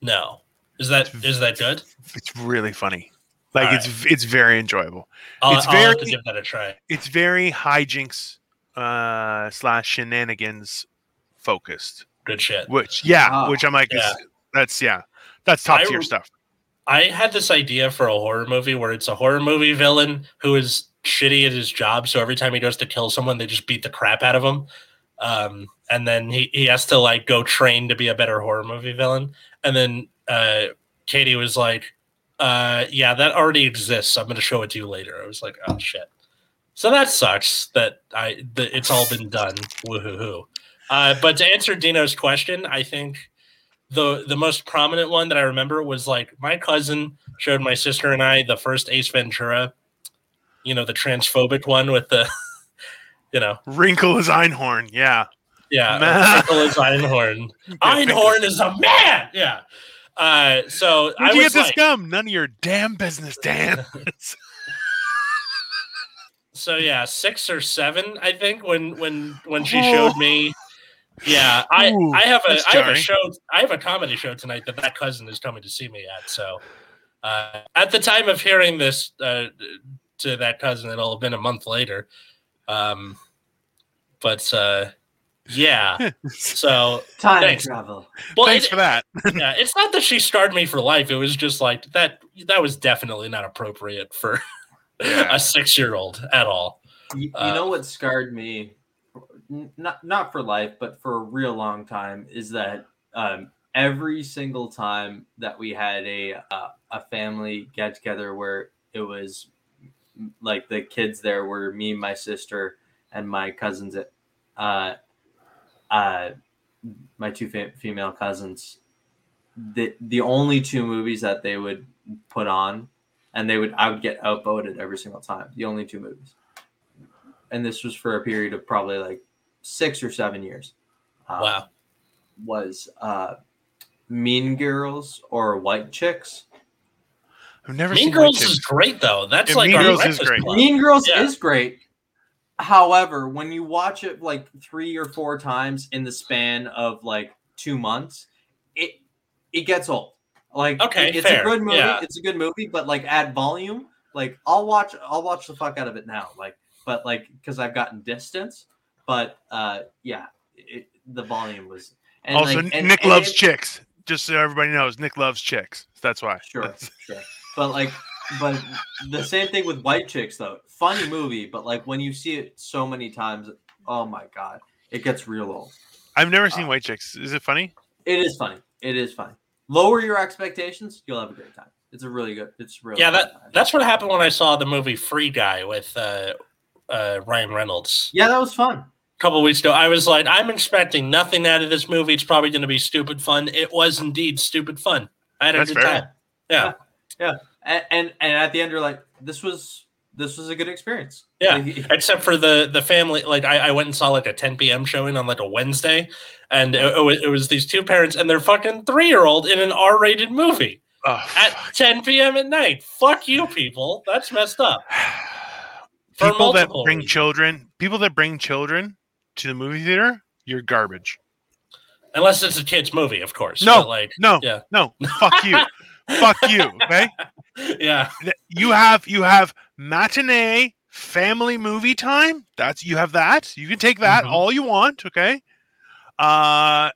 no, is that is that good? It's really funny. Like All it's it's very enjoyable. I'll, It's I'll have to very- give that a try. It's very hijinks uh slash shenanigans focused. Good shit. Which yeah, Wow. which I'm like Yeah. that's yeah. That's top I tier stuff. I had this idea for a horror movie where it's a horror movie villain who is shitty at his job. So every time he goes to kill someone, they just beat the crap out of him. Um, and then he, he has to like go train to be a better horror movie villain. And then uh, Katie was like, uh, yeah, that already exists. I'm going to show it to you later. I was like, oh shit. So that sucks that I that it's all been done. Woohoo. Uh, but to answer Dino's question, I think the the most prominent one that I remember was like my cousin showed my sister and I the first Ace Ventura, you know, the transphobic one with the, you know, Finkle is Einhorn. Yeah. yeah, Man. Nicholas Einhorn. Einhorn is a man. Yeah. Uh, so Where'd I you was get this like, gum? None of your damn business, Dan. so yeah, six or seven, I think, when when when she showed me. Yeah, I Ooh, I have a I that's have a show I have a comedy show tonight that that cousin is coming to see me at. So uh, at the time of hearing this uh, to that cousin, it'll have been a month later. Um, but uh, yeah, so Time Thanks. travel. well, Thanks it- for that. yeah, it's not that she scarred me for life. It was just like that. That was definitely not appropriate for Yeah. a six-year-old at all. You, you Uh, know what scarred me, N- not not for life, but for a real long time, is that um, every single time that we had a uh, a family get together where it was like the kids there were me, my sister, and my cousins, uh, uh, my two fa- female cousins. The the only two movies that they would put on, and they would I would get outvoted every single time. The only two movies and this was for a period of probably like six or seven years. um, Wow. Was uh, Mean Girls or White Chicks? I've never Mean seen Girls White is Chicks. great though. That's Yeah, like Mean Girls is great. Club. Mean Girls Yeah. is great. However, when you watch it like three or four times in the span of like two months, it it gets old. Like Okay, it's fair, a good movie. yeah. It's a good movie, but like at volume, like I'll watch I'll watch the fuck out of it now. Like, but like because I've gotten distance. But uh yeah, it, the volume was and also, like, and- Nick and loves it- chicks. Just so everybody knows, Nick loves chicks. That's why. Sure, sure. But like, but the same thing with White Chicks though. Funny movie, but like when you see it so many times, oh my god, it gets real old. I've never seen Uh, White Chicks. Is it funny? It is funny. It is funny. Lower your expectations, you'll have a great time. It's a really good. It's really Yeah, good. that that's what happened when I saw the movie Free Guy with uh, uh, Ryan Reynolds yeah, that was fun. A couple weeks ago. I was like, I'm expecting nothing out of this movie. It's probably going to be stupid fun. It was indeed stupid fun. I had a good fair. time. Yeah, And, and and at the end, you're like, this was this was a good experience. Yeah. Except for the the family. Like I, I went and saw like a 10 p.m. showing on like a Wednesday, and it, it was, it was these two parents and their fucking three year old in an R-rated movie Oh, at 10 p.m. at night. Fuck you, people. That's messed up. People that bring reasons. children, people that bring children to the movie theater, you're garbage. Unless it's a kids movie, of course. No. like No, Yeah. no, fuck you, fuck you. Okay, yeah, you have you have matinee family movie time. That's you have that. You can take that Mhm. all you want. Okay, uh,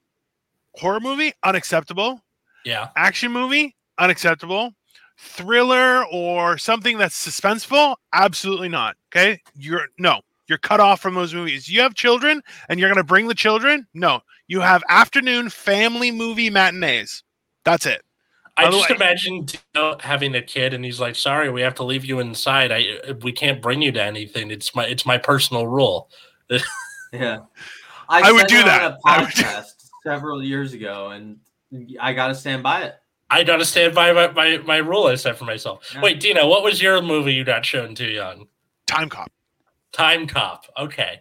horror movie unacceptable. yeah. Action movie unacceptable. Thriller or something that's suspenseful, absolutely not. Okay, you're no, you're cut off from those movies. You have children, and you're gonna bring the children. No, you have afternoon family movie matinees. That's it. I just Otherwise- imagine Dino having a kid, and he's like, "Sorry, we have to leave you inside. I we can't bring you to anything. It's my it's my personal rule." yeah, I would do that. on a I would do- podcast several years ago, and I got to stand by it. I gotta stand by my, my, my rule I set for myself. Yeah. Wait, Dino, what was your movie you got shown too young? Time Cop, Time Cop. Okay.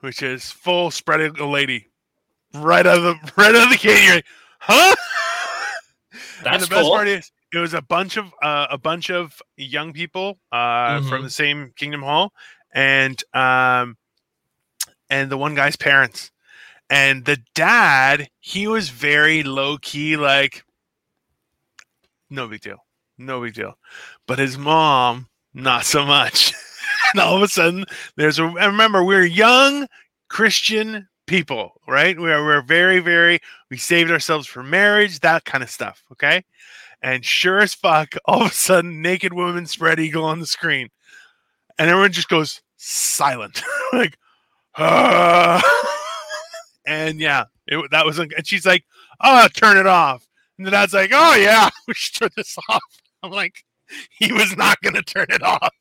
which is full spreading a lady right out of the right out of the gate. You're like, huh? and That's the best cool. part is it was a bunch of uh, a bunch of young people uh, Mhm. from the same Kingdom Hall, and um, and the one guy's parents, and the dad he was very low key, like no big deal, no big deal, but his mom not so much. and all of a sudden, there's a. And remember, we're young Christian people, right? We're we're very very we saved ourselves for marriage, that kind of stuff. Okay. And sure as fuck, all of a sudden, naked woman spread eagle on the screen. And everyone just goes silent. like, "Ah." and yeah, it, that was, and she's like, oh, turn it off. And the dad's like, oh, yeah, we should turn this off. I'm like, he was not going to turn it off.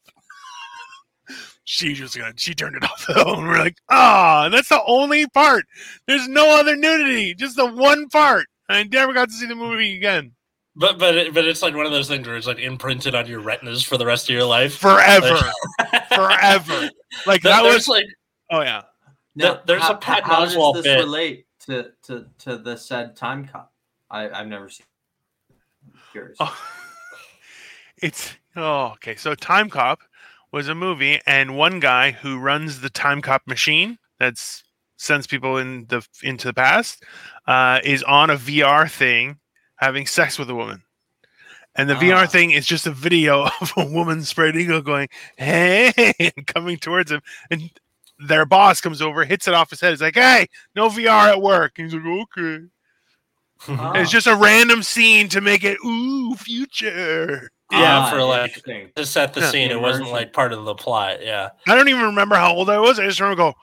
She just gonna she turned it off though, and we're like, ah, that's the only part. There's no other nudity, just the one part. I never got to see the movie again. But but it, but it's like one of those things where it's like imprinted on your retinas for the rest of your life. Forever. Like- Forever. Like that was like oh yeah. There- there's a Pat how does this bit. relate to, to to the said time cop? I I've never seen. I'm curious. Oh. It's oh okay. So Time Cop was a movie, and one guy who runs the Time Cop machine that's sends people in the into the past uh, is on a VR thing having sex with a woman. And the Ah. VR thing is just a video of a woman spread eagle going, hey, and coming towards him. And their boss comes over, hits it off his head. He's like, hey, no VR at work. And he's like, okay. Ah. It's just a random scene to make it, ooh, future. Yeah, Ah, for, like, to set the Yeah. scene. It wasn't like part of the plot. Yeah. I don't even remember how old I was. I just remember go,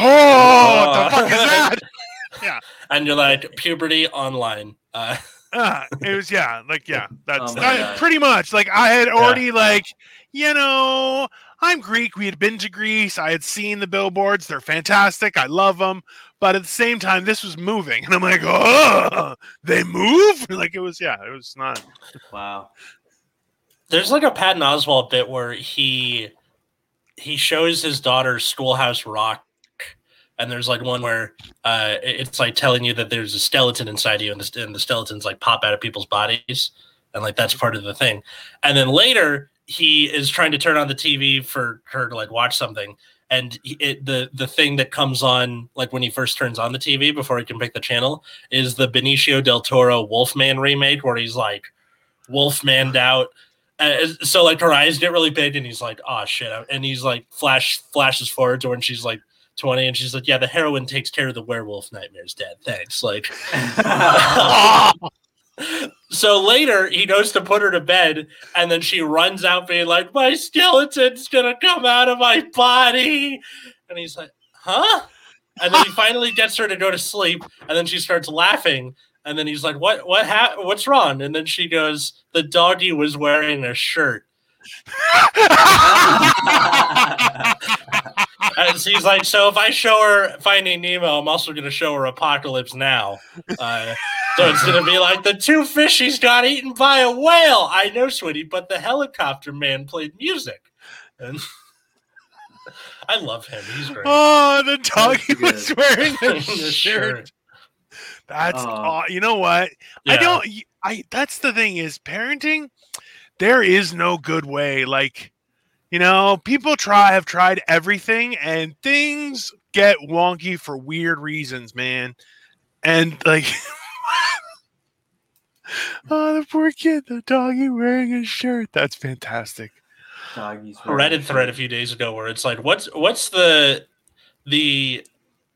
oh, what the fuck is that? yeah. And you're like puberty online. Uh, Uh, it was yeah, like yeah, that's Oh my that- pretty much like I had already like you know I'm Greek. We had been to Greece. I had seen the billboards. They're fantastic. I love them. But at the same time, this was moving, and I'm like, oh, they move. Like it was yeah, it was not. Wow. There's like a Patton Oswalt bit where he he shows his daughter Schoolhouse Rock, and there's like one where uh, it's like telling you that there's a skeleton inside you, and the, and the skeletons like pop out of people's bodies, and like that's part of the thing. And then later he is trying to turn on the TV for her to like watch something. And it, the the thing that comes on like when he first turns on the TV before he can pick the channel is the Benicio del Toro Wolfman remake where he's like Wolfmaned out so like her eyes get really big and he's like oh shit. And he's like flash flashes forward to when she's like 20 and she's like yeah the heroine takes care of the werewolf nightmares dad. Thanks. Like so later he goes to put her to bed and then she runs out being like my skeleton's gonna come out of my body. And he's like huh? And then he finally gets her to go to sleep and then she starts laughing And then he's like, "What? What? Ha- what's wrong?" And then she goes, "The doggy was wearing a shirt." And she's like, "So if I show her Finding Nemo, I'm also going to show her Apocalypse Now." Uh, so it's going to be like the two fishies got eaten by a whale. I know, sweetie, but the helicopter man played music, and I love him. He's great. Oh, the doggy was wearing a The shirt. Shirt. That's Oh. aw- you know what? I don't. I that's the thing is parenting. There is no good way. Like, you know, people try have tried everything, and things get wonky for weird reasons, man. And like, oh, the poor kid, the doggy wearing a shirt. That's fantastic. Doggies a Reddit thread a few days ago where it's like, what's what's the the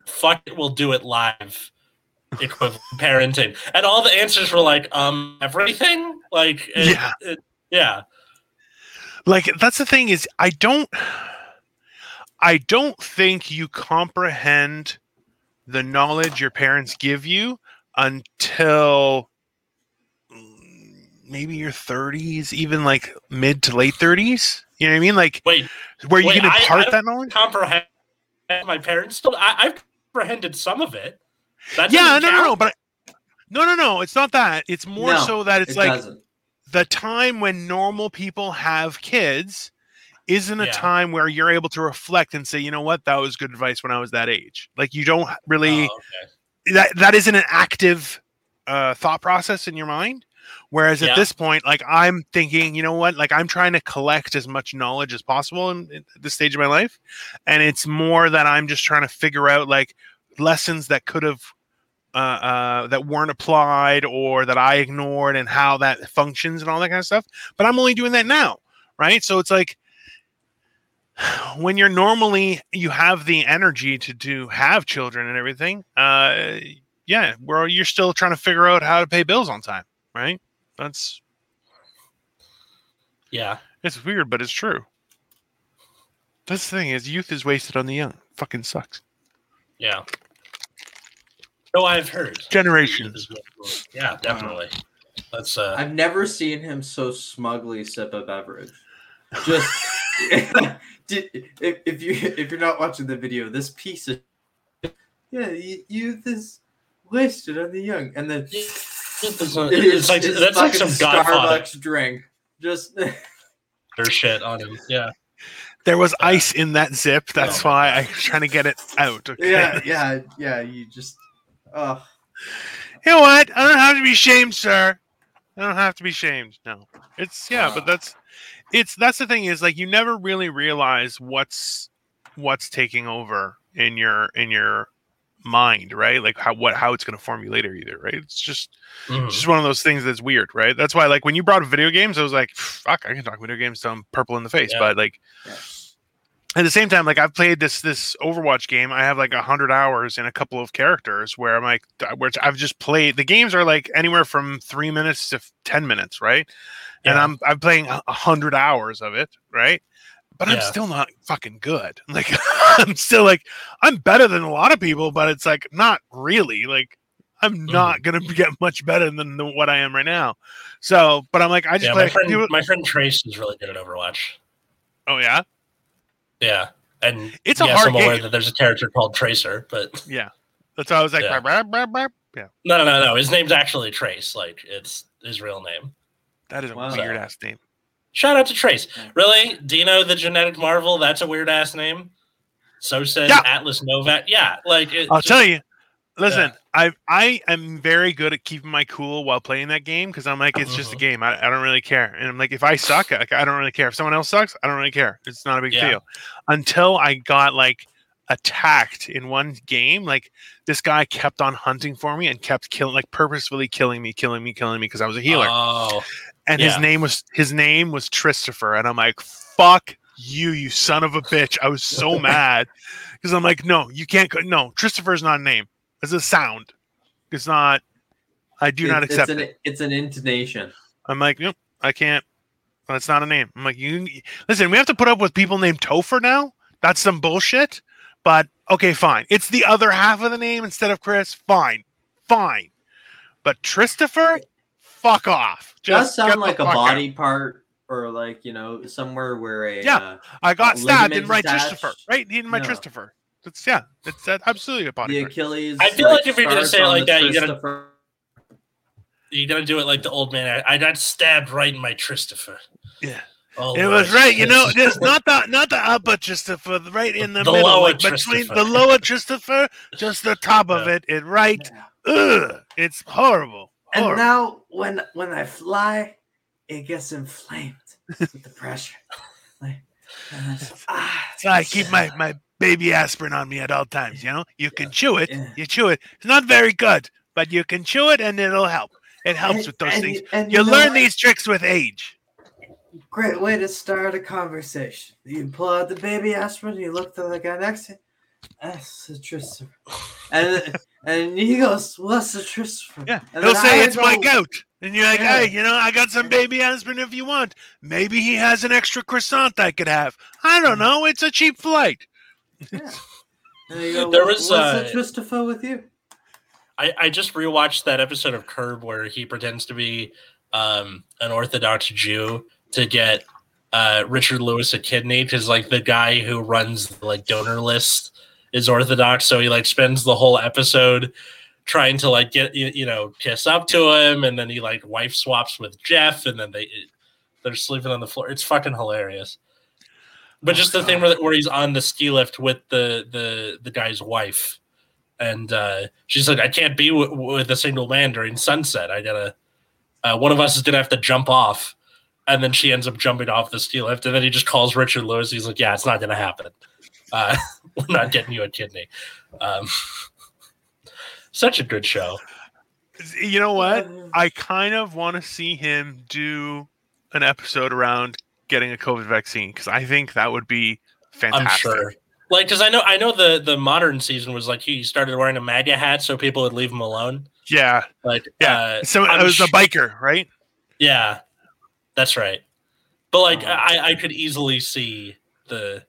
fuck it, we'll do it live equivalent parenting, and all the answers were like, um, everything, like, it- Yeah. it- yeah, like that's the thing is i don't i don't think you comprehend the knowledge your parents give you until maybe your 30s even like mid to late 30s you know what i mean like wait, where you Wait, can I- I impart that knowledge comprehend my parents still. I, I've comprehended some of it. That yeah doesn't no no no count? but no no no it's not that it's more No, so that it's It like doesn't. the time when normal people have kids isn't a Yeah. time where you're able to reflect and say, you know what, that was good advice when I was that age. Like you don't really Oh, okay. that that isn't an active uh, thought process in your mind. Whereas Yeah. at this point, like I'm thinking, you know what, like I'm trying to collect as much knowledge as possible in, in this stage of my life, and it's more that I'm just trying to figure out like lessons that could have uh, uh, that weren't applied or that I ignored and how that functions and all that kind of stuff. But I'm only doing that now, right? So it's like when you're normally you have the energy to do have children and everything. Uh, yeah, where you're still trying to figure out how to pay bills on time, right? That's Yeah. it's weird, but it's true. That's the thing is youth is wasted on the young. Fucking sucks. Yeah. No, I've heard. Generations. Yeah, definitely. That's uh I've never seen him so smugly sip a beverage. Just if, if you if you're not watching the video, this piece of yeah, y- youth is wasted on the young, and then it's, like it's that's like fucking some Godfather Starbucks drink. Just shit on him. Yeah. There was ice in that zip. That's Oh why I'm trying to get it out. Okay? yeah, yeah, yeah. You just oh You know what? I don't have to be shamed, sir. I don't have to be shamed. No. It's yeah, but that's it's that's the thing is like you never really realize what's what's taking over in your in your mind, right? Like how what how it's going to form you later either, right? It's just it's just mm-hmm. one of those things that's weird, right? That's why like when you brought video games, I was like, fuck, I can talk video games till I'm purple in the face, Yeah. but like Yeah. At the same time, like I've played this this Overwatch game. I have like a hundred hours in a couple of characters where I'm like, which I've just played. The games are like anywhere from three minutes to ten minutes, right? And I'm I'm playing a hundred hours of it, right? But I'm still not fucking good. Like I'm still like I'm better than a lot of people, but it's like not really. Like I'm Mm-hmm. not gonna get much better than the, what I am right now. So, but I'm like, I just Yeah, play. my friend, my friend Trace is really good at Overwatch. oh yeah, Yeah, and It's a yes, hard I'm aware game. that there's a character called Tracer, but yeah. That's why I was like, Yeah. "Brr, brr, brr, brr." yeah. no, no, no, no. His name's actually Trace. Like it's his real name. That is a Wow. weird ass name. Shout out to Trace. Yeah. Really, Dino the genetic marvel? That's a weird ass name. So said Yeah. Atlas Novack. Yeah, like it, I'll just- tell you. Listen, Yeah. I I am very good at keeping my cool while playing that game because I'm like, it's just a Mhm. game. I, I don't really care. And I'm like, if I suck, like, I don't really care. If someone else sucks, I don't really care. It's not a big Yeah. deal. Until I got like attacked in one game, like this guy kept on hunting for me and kept killing, like purposefully killing me, killing me, killing me because I was a healer. Oh, and his name was his name was Christopher, and I'm like, fuck you, you son of a bitch. I was so mad because I'm like, no, you can't. go No, Christopher's not a name. It's a sound. It's not. I do not accept it's it. an, It's an intonation. I'm like, nope, I can't. That's not a name. I'm like, you listen. We have to put up with people named Topher now. That's some bullshit. But okay, fine. It's the other half of the name instead of Chris. Fine, fine. but Christopher, fuck off. does Just sound like a fuck out. body part or like you know somewhere where a Yeah. uh, I got stabbed in my. Christopher, right in my No. Christopher. It's yeah, it's uh, absolutely a body the part. Achilles. I feel like if you're gonna say it like the that, you gotta- You gotta do it like the old man. I, I got stabbed right in my Christopher. Yeah. Oh, It Lord. was right, you know, just not the not the upper Christopher, right in the, The middle, lower like between the lower Christopher, just the top of Yeah. it, and right. Ugh, it's horrible. And horrible. now when when I fly, it gets inflamed with the pressure. Like, and it's- ah, So I keep my, my baby aspirin on me at all times, you know? You can chew it. Yeah. You chew it. It's not very good, but you can chew it and it'll help. It helps and- with those and things. you- and You know learn what? these tricks with age. Great way to start a conversation. You pull out the baby aspirin, you look to the guy next to you. That's the Christopher. And and he goes, What's the Christopher? Yeah. And He'll say I it's my go, goat. And you're like, Yeah. hey, you know, I got some baby aspirin if you want. Maybe he has an extra croissant I could have. I don't mm. know. It's a cheap flight. Yeah. And you go, There "What- was, What's uh, the Christopher with you? I, I just rewatched that episode of Curb where he pretends to be um, an Orthodox Jew to get uh, Richard Lewis a kidney because like the guy who runs the like donor list is Orthodox, so he like spends the whole episode trying to like get you, you know kiss up to him, and then he like wife swaps with Jeff, and then they they're sleeping on the floor. It's fucking hilarious. But just the thing where, where he's on the ski lift with the the the guy's wife, and uh, she's like, "I can't be w- with a single man during sunset. I gotta. Uh, one of us is gonna have to jump off." And then she ends up jumping off the ski lift, and then he just calls Richard Lewis. He's like, "Yeah, it's not gonna happen. Uh, we're not getting you a kidney." Um, such a good show. You know what? I kind of want to see him do an episode around getting a COVID vaccine because I think that would be fantastic. I'm sure. Like, because I know, I know the the modern season was like he started wearing a MAGA hat so people would leave him alone. Yeah, Like, yeah. uh, so I'm it was a biker, right? Yeah, that's right. But like, Oh. I I could easily see the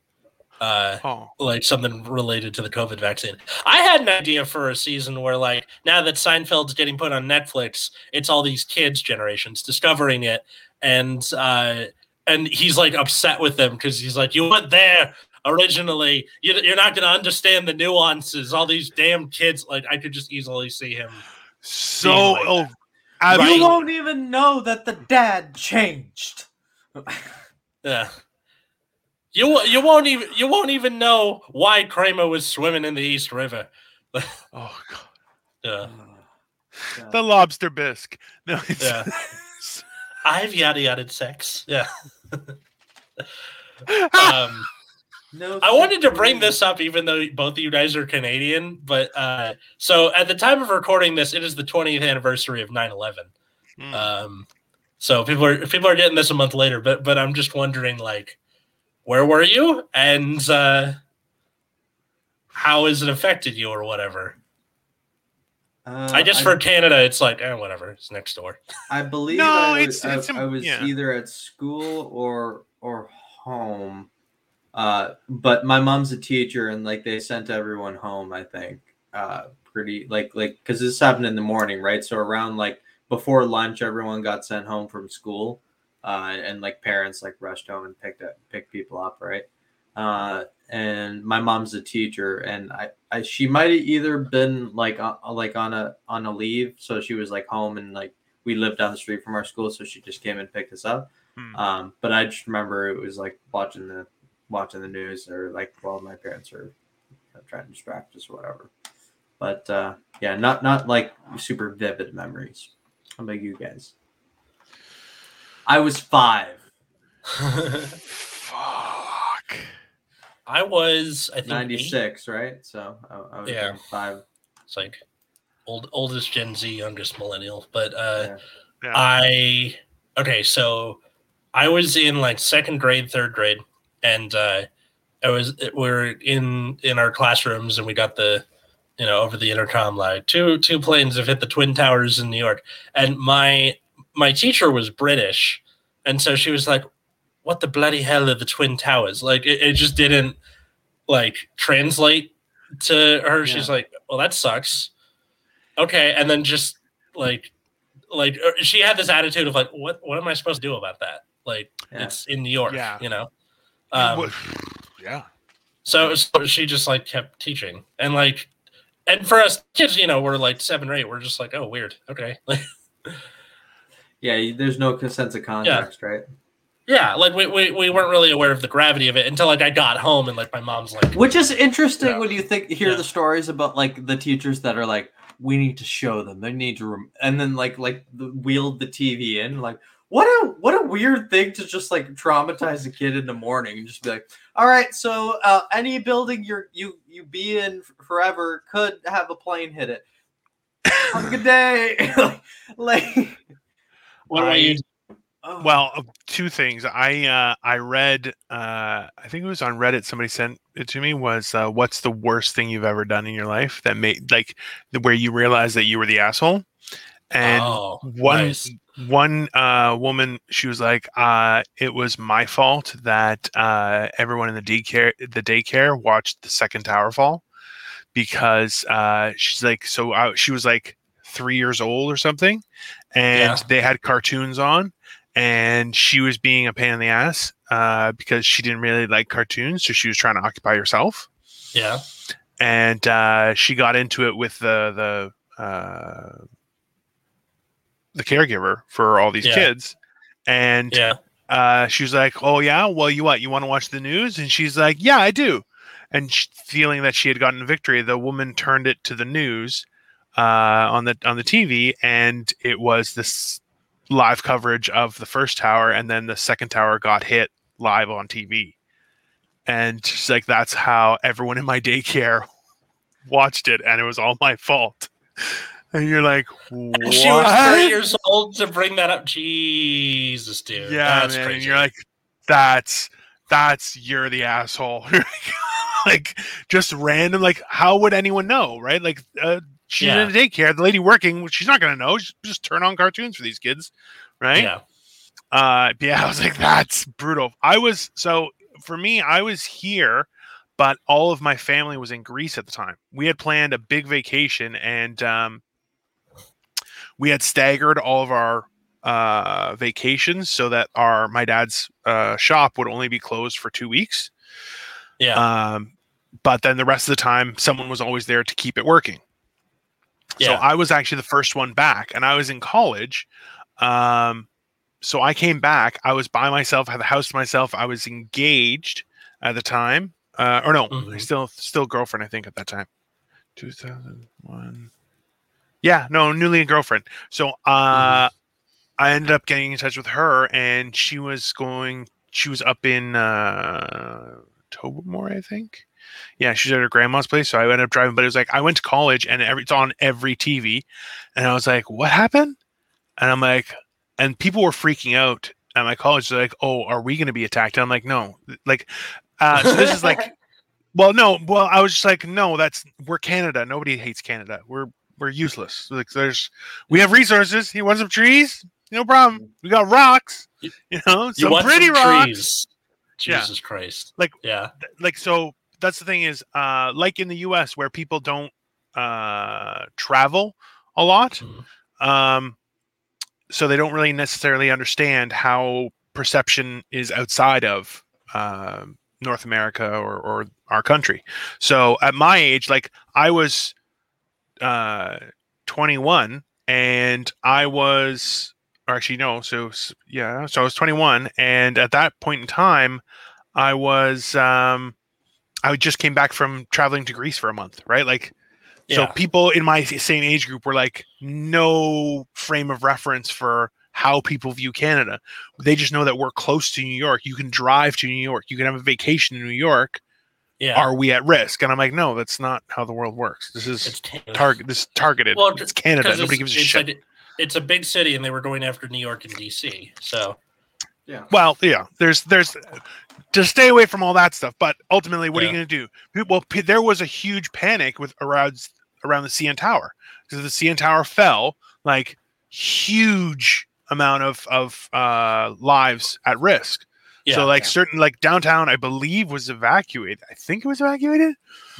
uh Oh, like something related to the COVID vaccine. I had an idea for a season where like now that Seinfeld's getting put on Netflix, it's all these kids generations discovering it, and uh and he's like upset with them because he's like, you weren't there originally. You, you're not going to understand the nuances. All these damn kids. Like I could just easily see him. so like oh, Right. absolutely. You won't even know that the dad changed. Yeah. You you won't even you won't even know why Kramer was swimming in the East River. Oh god, Yeah. the lobster bisque. No, it's, Yeah. I've yada yada sex. Yeah. um, no, I wanted to bring this up, even though both of you guys are Canadian. But uh, so at the time of recording this, it is the 20th anniversary of 9 11. Mm. Um, so people are people are getting this a month later, but but I'm just wondering, like, where were you, and uh, how has it affected you, or whatever? Uh, I guess for Canada, it's like, eh, whatever, it's next door. I believe No, I was, it's- it's I, im- I was yeah. either at school or or home. Uh, but my mom's a teacher, and like they sent everyone home. I think uh, pretty like like because this happened in the morning, right? So around like before lunch, everyone got sent home from school, uh, and like parents like rushed home and picked up picked people up, right? Uh, and my mom's a teacher, and I, I she might have either been like uh, like on a on a leave, so she was like home and like we lived down the street from our school, so she just came and picked us up. Hmm. Um, but I just remember it was like watching the watching the news or like while my parents are trying to distract us or whatever. But uh, yeah, not not like super vivid memories. How about you guys? I was five. Fuck. I was, I think, eight. 96, right? So I, I was Yeah. five. It's like old oldest Gen Z, youngest millennial. But uh, Yeah. Yeah. I okay, so I was in like second grade, third grade, and uh, I was we were in in our classrooms, and we got the you know over the intercom like two two planes have hit the twin towers in New York, and my my teacher was British, and so she was like, "What the bloody hell are the twin towers?" Like it, it just didn't like translate to her. She's like, "Well, that sucks." Okay, and then just like like er, she had this attitude of like what what am I supposed to do about that? Like Yeah. it's in New York, Yeah. you know. Um, yeah. so, so she just like kept teaching and like and for us kids, you know, we're like seven or eight, we're just like, oh weird. Okay. Yeah, there's no sense of context, right? Yeah, like we, we, we weren't really aware of the gravity of it until like I got home and like my mom's like Which is interesting Yeah. when you think hear Yeah. the stories about like the teachers that are like, we need to show them, they need to, rem-, and then like like the, wheeled the TV in, like what a what a weird thing to just like traumatize a kid in the morning and just be like, all right, so uh, any building you're you you be in forever could have a plane hit it. Have a good day. like, what about you? Oh. Well, two things. I uh, I read. Uh, I think it was on Reddit. Somebody sent it to me. Was uh, what's the worst thing you've ever done in your life that made like the, where you realized that you were the asshole? And oh, one nice. one uh, woman, she was like, uh, "It was my fault that uh, everyone in the daycare the daycare watched the second tower fall because uh, she's like, so I, she was like three years old or something, and Yeah. they had cartoons on, and she was being a pain in the ass uh, because she didn't really like cartoons, so she was trying to occupy herself, yeah. and uh, she got into it with the the uh, the caregiver for all these Yeah. kids, and Yeah. uh, she was like, "Oh yeah, well you what? You want to watch the news?" And she's like, "Yeah, I do." And sh- feeling that she had gotten a victory, the woman turned it to the news uh, on the on the TV, and it was this live coverage of the first tower, and then the second tower got hit live on TV. And she's like, "That's how everyone in my daycare watched it, and it was all my fault." And you're like, "What?" She was three years old to bring that up. Jesus, dude. Yeah, That's man. And you're like, that's that's you're the asshole. like just random. Like, how would anyone know, right? Like, uh, she's Yeah. in a daycare. The lady working, she's not gonna know. Just, just turn on cartoons for these kids, right? yeah. Uh, yeah, I was like, that's brutal. I was so for me, I was here, but all of my family was in Greece at the time. We had planned a big vacation, and um, we had staggered all of our uh, vacations so that our my dad's uh, shop would only be closed for two weeks. Yeah. Um, but then the rest of the time, someone was always there to keep it working. So I was actually the first one back, and I was in college. Um, so I came back. I was by myself, had the house to myself. I was engaged at the time, uh, or no, Mhm. still still girlfriend. I think at that time, two thousand one. Yeah, no, newly a girlfriend. So uh, I ended up getting in touch with her, and she was going. She was up in uh, Tobermory, I think. Yeah, she's at her grandma's place. So I ended up driving, but it was like I went to college, and every, it's on every TV, and I was like, "What happened?" And I'm like, and people were freaking out at my college. They're like, "Oh, are we going to be attacked?" And I'm like, "No." Like, uh, so this is like, well, no. Well, I was just like, no. That's we're Canada. Nobody hates Canada. We're we're useless. Like, there's we have resources. You want some trees? No problem. We got rocks. You know, you some pretty some rocks. trees. Yeah. Jesus Christ. Like- yeah. like so that's the thing is uh like in the US where people don't uh travel a lot Mhm. um so they don't really necessarily understand how perception is outside of um North America or, or our country. So at my age, like I was uh 21 and I was or actually no, so yeah, so I was 21 and at that point in time I was um I just came back from traveling to Greece for a month, right? Like so people in my same age group were like no frame of reference for how people view Canada. They just know that we're close to New York. You can drive to New York. You can have a vacation in New York. Yeah. Are we at risk? And I'm like, no, that's not how the world works. This is target. This is targeted. Well, it's Canada. Nobody it's- gives a shit. like- it's a big city, and they were going after New York and DC. So Well, yeah, there's there's to stay away from all that stuff. But ultimately, what are you going to do? Well, pe- there was a huge panic with around around the CN Tower because the CN Tower fell, like huge amount of of uh, lives at risk. yeah. so like yeah. certain like downtown, I believe was evacuated. I think it was evacuated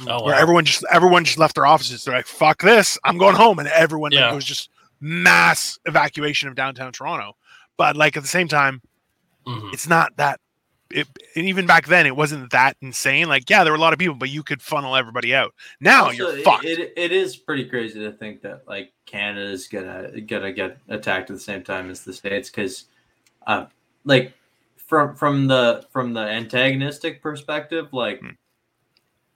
oh, where wow. everyone just everyone just left their offices. They're like, "Fuck this, I'm going home," and everyone like, Yeah. was just mass evacuation of downtown Toronto. But like at the same time, Mhm. it's not that. It, and even back then, it wasn't that insane. Like, yeah, there were a lot of people, but you could funnel everybody out. Now Also, you're fucked. It, it is pretty crazy to think that like Canada's gonna gonna get attacked at the same time as the states because, um, like from from the from the antagonistic perspective, like Hmm.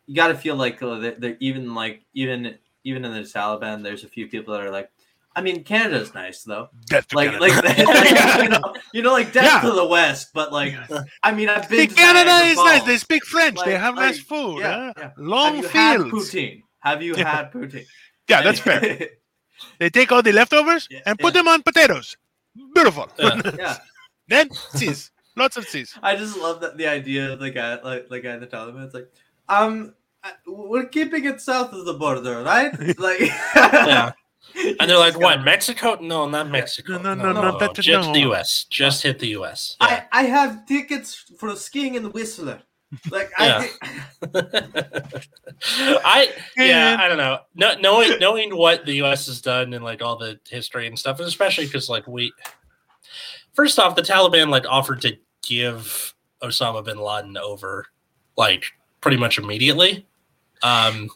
you got to feel like uh, they they're even like even even in the Taliban, there's a few people that are like, I mean, Canada's nice though. Death to Like, Canada. like, like, you know, you know, like death Yeah. to the west, but like, I mean, I've been to Canada Niagara is nice. They speak French. they Like- have nice food. yeah, huh? yeah. Long Have you had fields. poutine? Have you Yeah. had poutine? Yeah, that's fair. They take all the leftovers Yeah, and put yeah. them on potatoes. Beautiful. Yeah. yeah, then cheese. Lots of cheese. I just love that the idea of the guy, like the guy in the Taliban. It's like, um, we're keeping it south of the border, right? Like, Yeah. And they're like, what? Mexico? No, not Mexico. No, no, no, no, that- just no. the U.S. Just hit the U.S. Yeah. I, I have tickets for skiing in Whistler. Like, Yeah. I, I yeah, I don't know. No, knowing knowing what the U.S. has done and like all the history and stuff, especially because like we, first off, the Taliban like offered to give Osama bin Laden over, like pretty much immediately, um,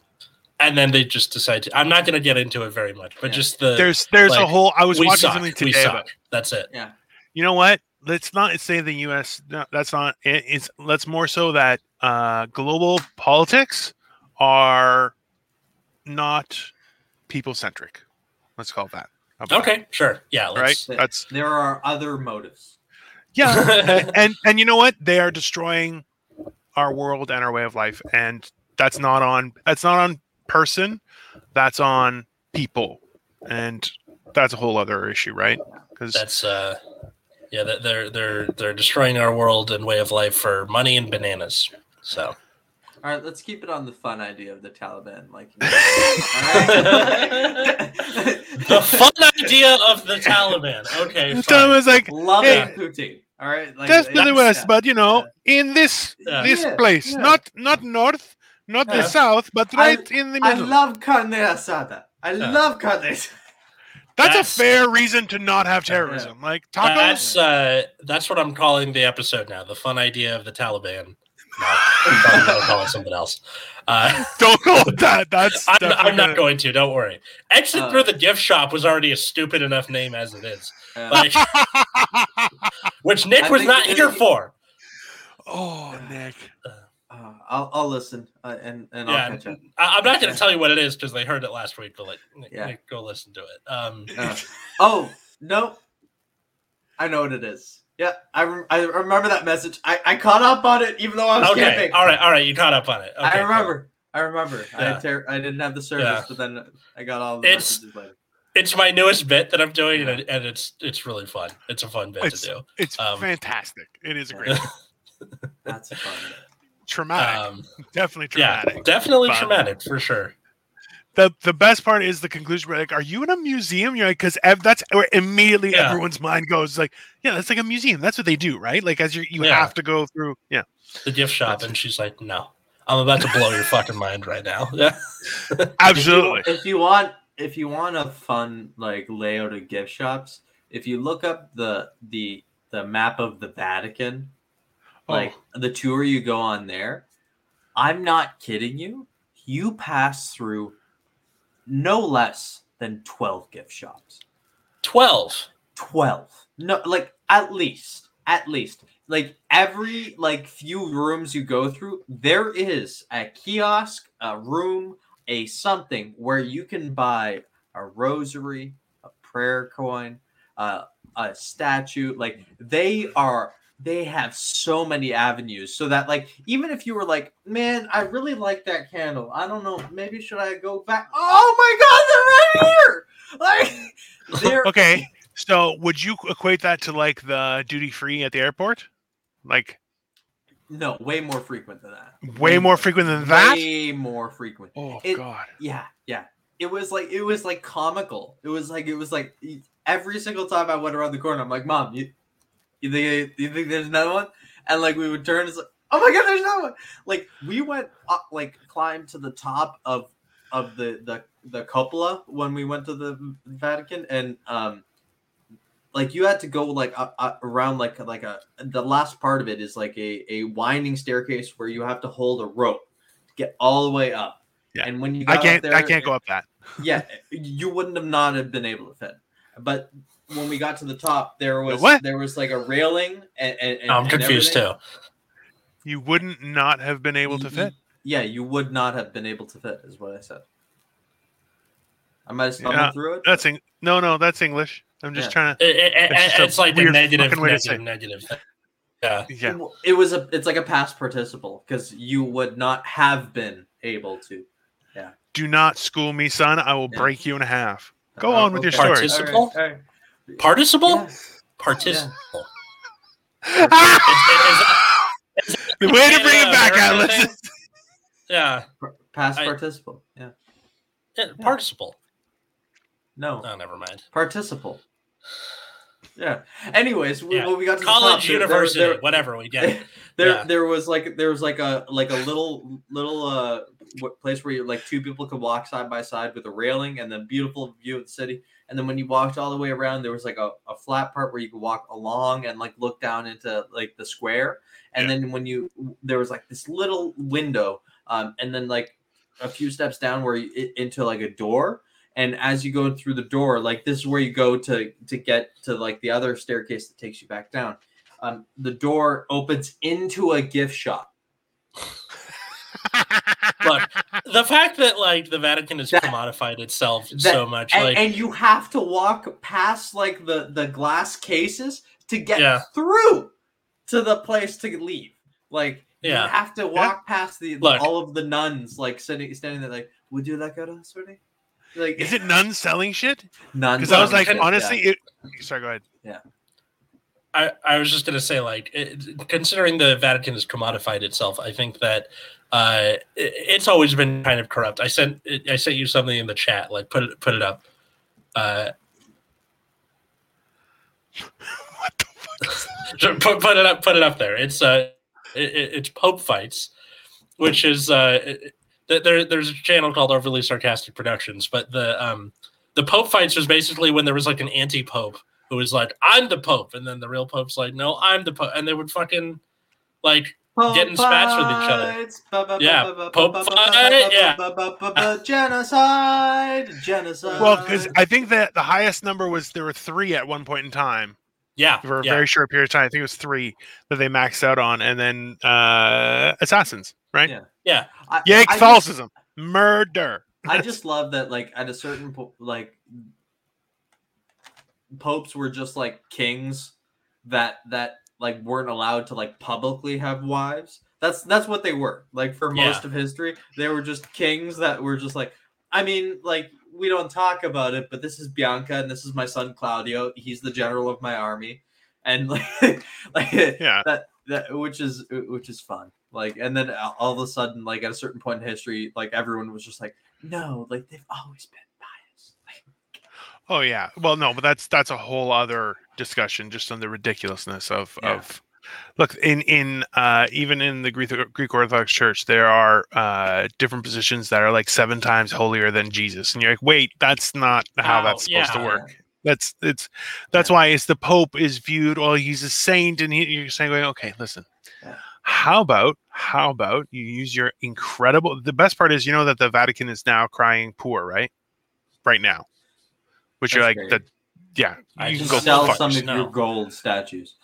and then they just decide To, I'm not going to get into it very much, but Yeah. just the There's there's a whole. I was we watching suck. something we today suck. about. That's it. yeah, You know what? Let's not say the U.S. No, that's not. It, it's let's more so that uh, global politics are not people centric. Let's call it that. How about Okay, sure. Yeah, that? Right. let's, That's there are other motives. yeah. and and you know what? They are destroying our world and our way of life, and that's not on. That's not on person. That's on people, and that's a whole other issue, right? Because That's uh, yeah, they're they're they're destroying our world and way of life for money and bananas. So All right, let's keep it on the fun idea of the Taliban. Like, you know, all right? the fun idea of the Taliban. Okay, the fine. time was like, loving Hey. Putin. All right, like that's to the west, yeah. but you know, in this Yeah. this Yeah, place, yeah. not not north, not the south, but I- right in the middle. I love carne asada. I Yeah. love carne. asada. that's, That's- a fair reason to not have terrorism. Like tacos. That's uh, that's what I'm calling the episode now. The fun idea of the Taliban. No, I'm probably gonna call it something else. Uh, Don't call it that. That's I'm, definitely I'm not gonna- Don't worry. Exit Uh, through the gift shop was already a stupid enough name as it is, Uh, like which Nick I was not it- here for. oh, Nick. I'll I'll listen uh, and and Yeah, I'll catch up. I, I'm not going to tell you what it is because they heard it last week. But like, Yeah. Nick, go listen to it. Um, Uh, oh no, I know what it is. Yeah, I, rem- I remember that message. I, I caught up on it even though I was okay, camping. all right, all right. You caught up on it. Okay, I cool. remember. I remember. I, Yeah. had ter- I didn't have the service, Yeah. but then I got all the It's- messages later. It's my newest bit that I'm doing, and, and it's it's really fun. It's a fun bit It's- to do. It's Um, fantastic. It is a great, That's fun. Traumatic, Um, definitely yeah, traumatic. definitely Fun. traumatic for sure. the the best part is the conclusion. Where like, are you in a museum? You're like, because that's where immediately Yeah. everyone's mind goes like, yeah, that's like a museum. That's what they do, right? Like as you you Yeah. have to go through. Yeah, The gift shop, and she's like, "No, I'm about to blow your fucking mind right now." Yeah, absolutely. If you, if you want, if you want a fun like layout of gift shops, if you look up the the the map of the Vatican, like the tour you go on there, I'm not kidding you. You pass through no less than twelve gift shops. twelve. 12 no like at least at least like every like few rooms you go through there is a kiosk a room a something where you can buy a rosary a prayer coin uh, a statue like they are they have so many avenues so that like even if you were like man i really like that candle i don't know maybe should i go back oh my god they're right here like they're Okay, so would you equate that to like the duty free at the airport? Like No, way more frequent than that. way more frequent than that? Way more frequent. Oh It- god. Yeah, yeah. It was like it was like comical. It was like it was like every single time I went around the corner, I'm like, "Mom, you you think you think there's another one?" And like we would turn, it's like, "Oh my god, there's another one!" Like we went up, like climbed to the top of of the the the cupola when we went to the Vatican, and um, like you had to go like uh, uh, around like like a the last part of it is like a a winding staircase where you have to hold a rope to get all the way up. Yeah. And when you I can't. there, I can't go up that. yeah, you wouldn't have not have been able to fit. But when we got to the top, there was what? there was like a railing and, and, and I'm confused everything. too. You wouldn't not have been able to fit. Yeah, you would not have been able to fit, is what I said. I might have stumbled Yeah, through it. That's Eng- no, no. That's English. I'm just Yeah. trying to. It, it, it- It's it's like the weird negative, fucking way to say negative, negative. Yeah. Yeah. It was a it's like a past participle because you would not have been able to. Yeah. Do not school me, son. I will Yeah. break you in half. Go on with your story. Participle? All right, all right. Participle? Yeah. Participle. the way to bring it back, America Atlas. thing? Yeah. Par- Past I- participle. Yeah. yeah. Participle. No. Oh, never mind. Participle. Yeah. Anyways, we, Yeah. when we got to College, the top, there- there- university, there- whatever we get. there Yeah. there was like there was like a like a little little uh place where you like two people could walk side by side with a railing and then beautiful view of the city and then when you walked all the way around there was like a, a flat part where you could walk along and like look down into like the square and Yeah. then when you there was like this little window um and then like a few steps down where you into like a door and as you go through the door like this is where you go to to get to like the other staircase that takes you back down um, the door opens into a gift shop. Look, the fact that like the Vatican has That- commodified itself that- so much, And, like and you have to walk past like the the glass cases to get Yeah. through to the place to leave. Like Yeah. you have to walk past the Look. all of the nuns like sitting standing there like, would you like a sweetie? Like Is it nuns selling shit? nuns? Because I was like, Can- honestly, it. Sorry, go ahead. I, I was just gonna say, like, it, considering the Vatican has commodified itself, I think that uh, it, it's always been kind of corrupt. I sent I sent you something in the chat, like put it put it up. Uh, What the fuck? Put, put it up put it up there it's uh it, it- it's pope fights which is uh there there's a channel called overly sarcastic productions but the um the pope fights was basically when there was like an anti-pope who was like i'm the pope and then the real pope's like no i'm the pope and they would fucking like get in spats with each other. other. Yeah, Pope fight, yeah. Genocide, genocide. Well, because I think that the highest number was there were three at one point in time yeah for a yeah very short period of time. I think it was three that they maxed out on, and then uh assassins, right? Yeah. yeah I, Yeah, I just- Catholicism, murder. I just love that, like at a certain point, like popes were just like kings that that like weren't allowed to like publicly have wives. That's that's what they were. Like for most Yeah. of history, they were just kings that were just like. I mean, like we don't talk about it, but this is Bianca and this is my son Claudio. He's the general of my army, and like like Yeah. that that which is which is fun. Like, and then all of a sudden, like at a certain point in history, like everyone was just like, no, like they've always been Oh yeah. Well, no, but that's that's a whole other discussion just on the ridiculousness of Yeah. of. Look in in uh, even in the Greek Greek Orthodox Church, there are uh, different positions that are like seven times holier than Jesus, and you're like, wait, that's not how Oh, that's supposed to work. That's it's that's why it's the Pope is viewed. Well, he's a saint, and he, you're saying, okay, listen. Yeah. How about how about you use your incredible? The best part is you know that the Vatican is now crying poor, right? Right now, which you're like great. the yeah. I you can go sell fuck some of yourself. your gold statues.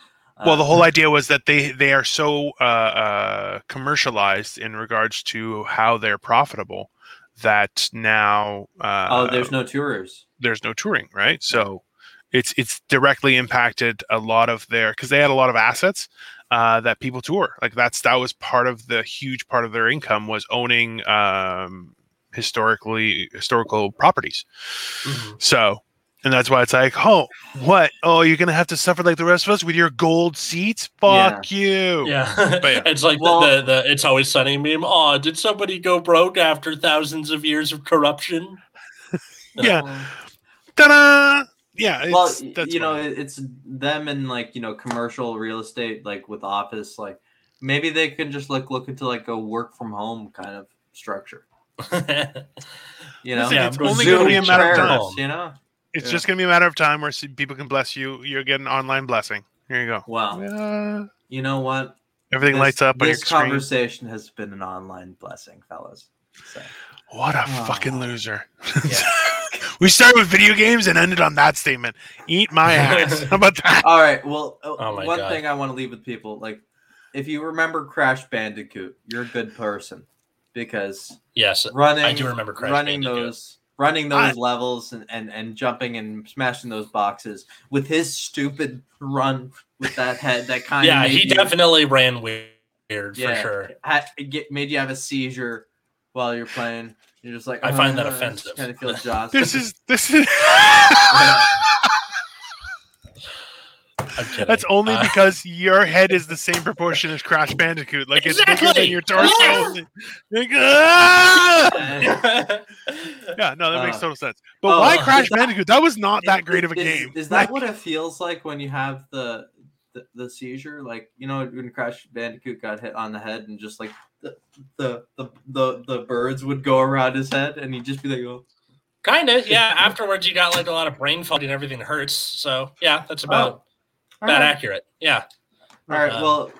well, the Uh, whole idea was that they they are so uh, uh, commercialized in regards to how they're profitable that now uh, oh, there's no tours. there's no touring, right? So it's it's directly impacted a lot of their because they had a lot of assets uh, that people tour. Like that's that was part of the huge part of their income was owning um, historically historical properties. Mhm. So. And that's why it's like, oh, what? Oh, you're gonna have to suffer like the rest of us with your gold seats? Fuck you! yeah But yeah. it's like Well- the, the the it's always sunny meme oh did somebody go broke after thousands of years of corruption Yeah. Well, Ta-da! Yeah. It's, well, that's you know, it- it's them and like you know commercial real estate, like with office, like maybe they can just like look into like a work from home kind of structure. You know, Yeah, it's I'm only going to be a matter of prayers. time. You know, It's Yeah. just going to be a matter of time where people can bless you. You're getting online blessing. Here you go. well, Uh, you know what? everything This- lights up on your This screen. conversation has been an online blessing, fellas. So, What a Oh. fucking loser. yeah. we started with video games and ended on that statement. Eat my ass. How about that? All right. Well, uh, Oh my one God. thing I want to leave with people, like, if you remember Crash Bandicoot, you're a good person because Yes, running, I do remember Crash running Bandicoot. those, running I- those levels and, and and jumping and smashing those boxes with his stupid run with that head that kind of yeah, he definitely ran weird for sure. had, get, made you have a seizure while you're playing. You're just like I find that uh, offensive. Kind of feel. This is this is I'm kidding. That's only Uh, because your head is the same proportion as Crash Bandicoot. Like it's bigger than your torso. Yes. Like, ah! Uh, Yeah, no, that makes Uh, total sense. But oh, why Crash that- Bandicoot? That was not that great of a is, game. Is that Like, what it feels like when you have the, the the seizure? Like you know when Crash Bandicoot got hit on the head and just like the the the the, the birds would go around his head and he'd just be like, oh. kind of, yeah. Afterwards, you got like a lot of brain fog and everything hurts. So yeah, that's about Oh, all that right. accurate. Yeah. All right. Um, Well,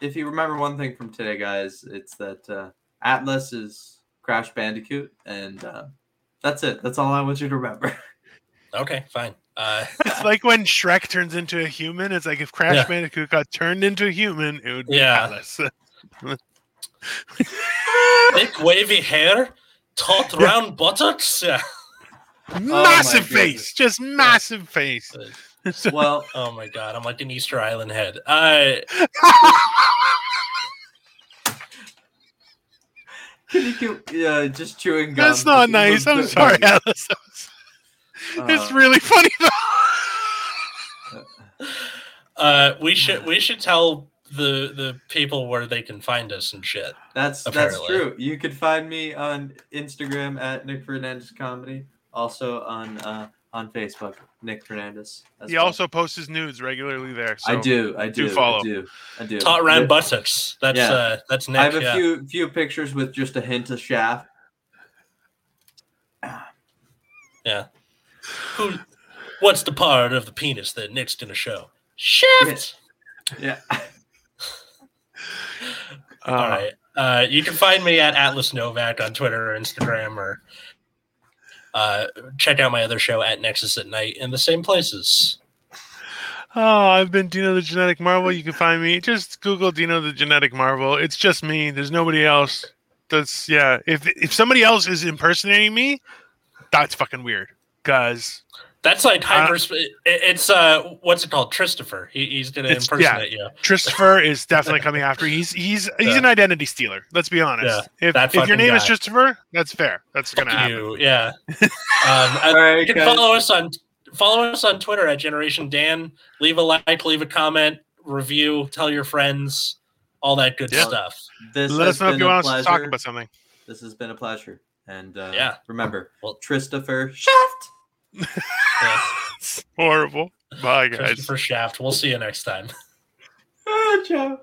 if you remember one thing from today, guys, it's that uh, Atlas is Crash Bandicoot, and uh, that's it. That's all I want you to remember. Okay, fine. Uh, it's like when Shrek turns into a human. It's like if Crash Yeah. Bandicoot got turned into a human, it would be Yeah. Atlas. thick wavy hair, taut round buttocks. Yeah. massive goodness. face, just massive face. well, Oh my god, I'm like an Easter Island head. I. can you keep, uh, just chewing gum? That's not nice. I'm sorry, Atlas. it's Uh, really funny though. uh, we should we should tell the the people where they can find us and shit. That's that's true. You could find me on Instagram at Nick Fernandes Comedy. Also on uh, on Facebook, Nick Fernandes. as He well. also posts his nudes regularly there. So. I do. I do. do follow. I do. I do. Taut round Yeah. buttocks. That's Yeah. uh that's Nick. I have a yeah. few few pictures with just a hint of shaft. Yeah. Who? What's the part of the penis that Nick's gonna show? Shaft. Yeah. Uh, All right. Uh, you can find me at Atlas Novack on Twitter or Instagram, or uh, check out my other show at Nexus at Night in the same places. Oh, I've been Dino the Genetic Marvel. You can find me. Just Google Dino the Genetic Marvel. It's just me. There's nobody else. That's yeah. If if somebody else is impersonating me, that's fucking weird. Cause That's like Uh, hyper. it- it's uh, what's it called? Christopher. He, he's gonna It's- impersonate you. Yeah, Christopher is definitely coming after. He's he's he's Yeah. an identity stealer. Let's be honest. if if your fucking name is. Christopher, that's fair. That's gonna happen. You, yeah. um, and All right, you can guys. follow us on follow us on Twitter at Generation Dan. Leave a like, leave a comment, review, tell your friends, all that good Yeah. stuff. This Let us know if you a want us to talk about something. This has been a pleasure. And uh, Yeah. remember, Well- Christopher Shaft. Yeah. It's horrible. Bye guys. For Shaft. We'll see you next time. Ah, Joe.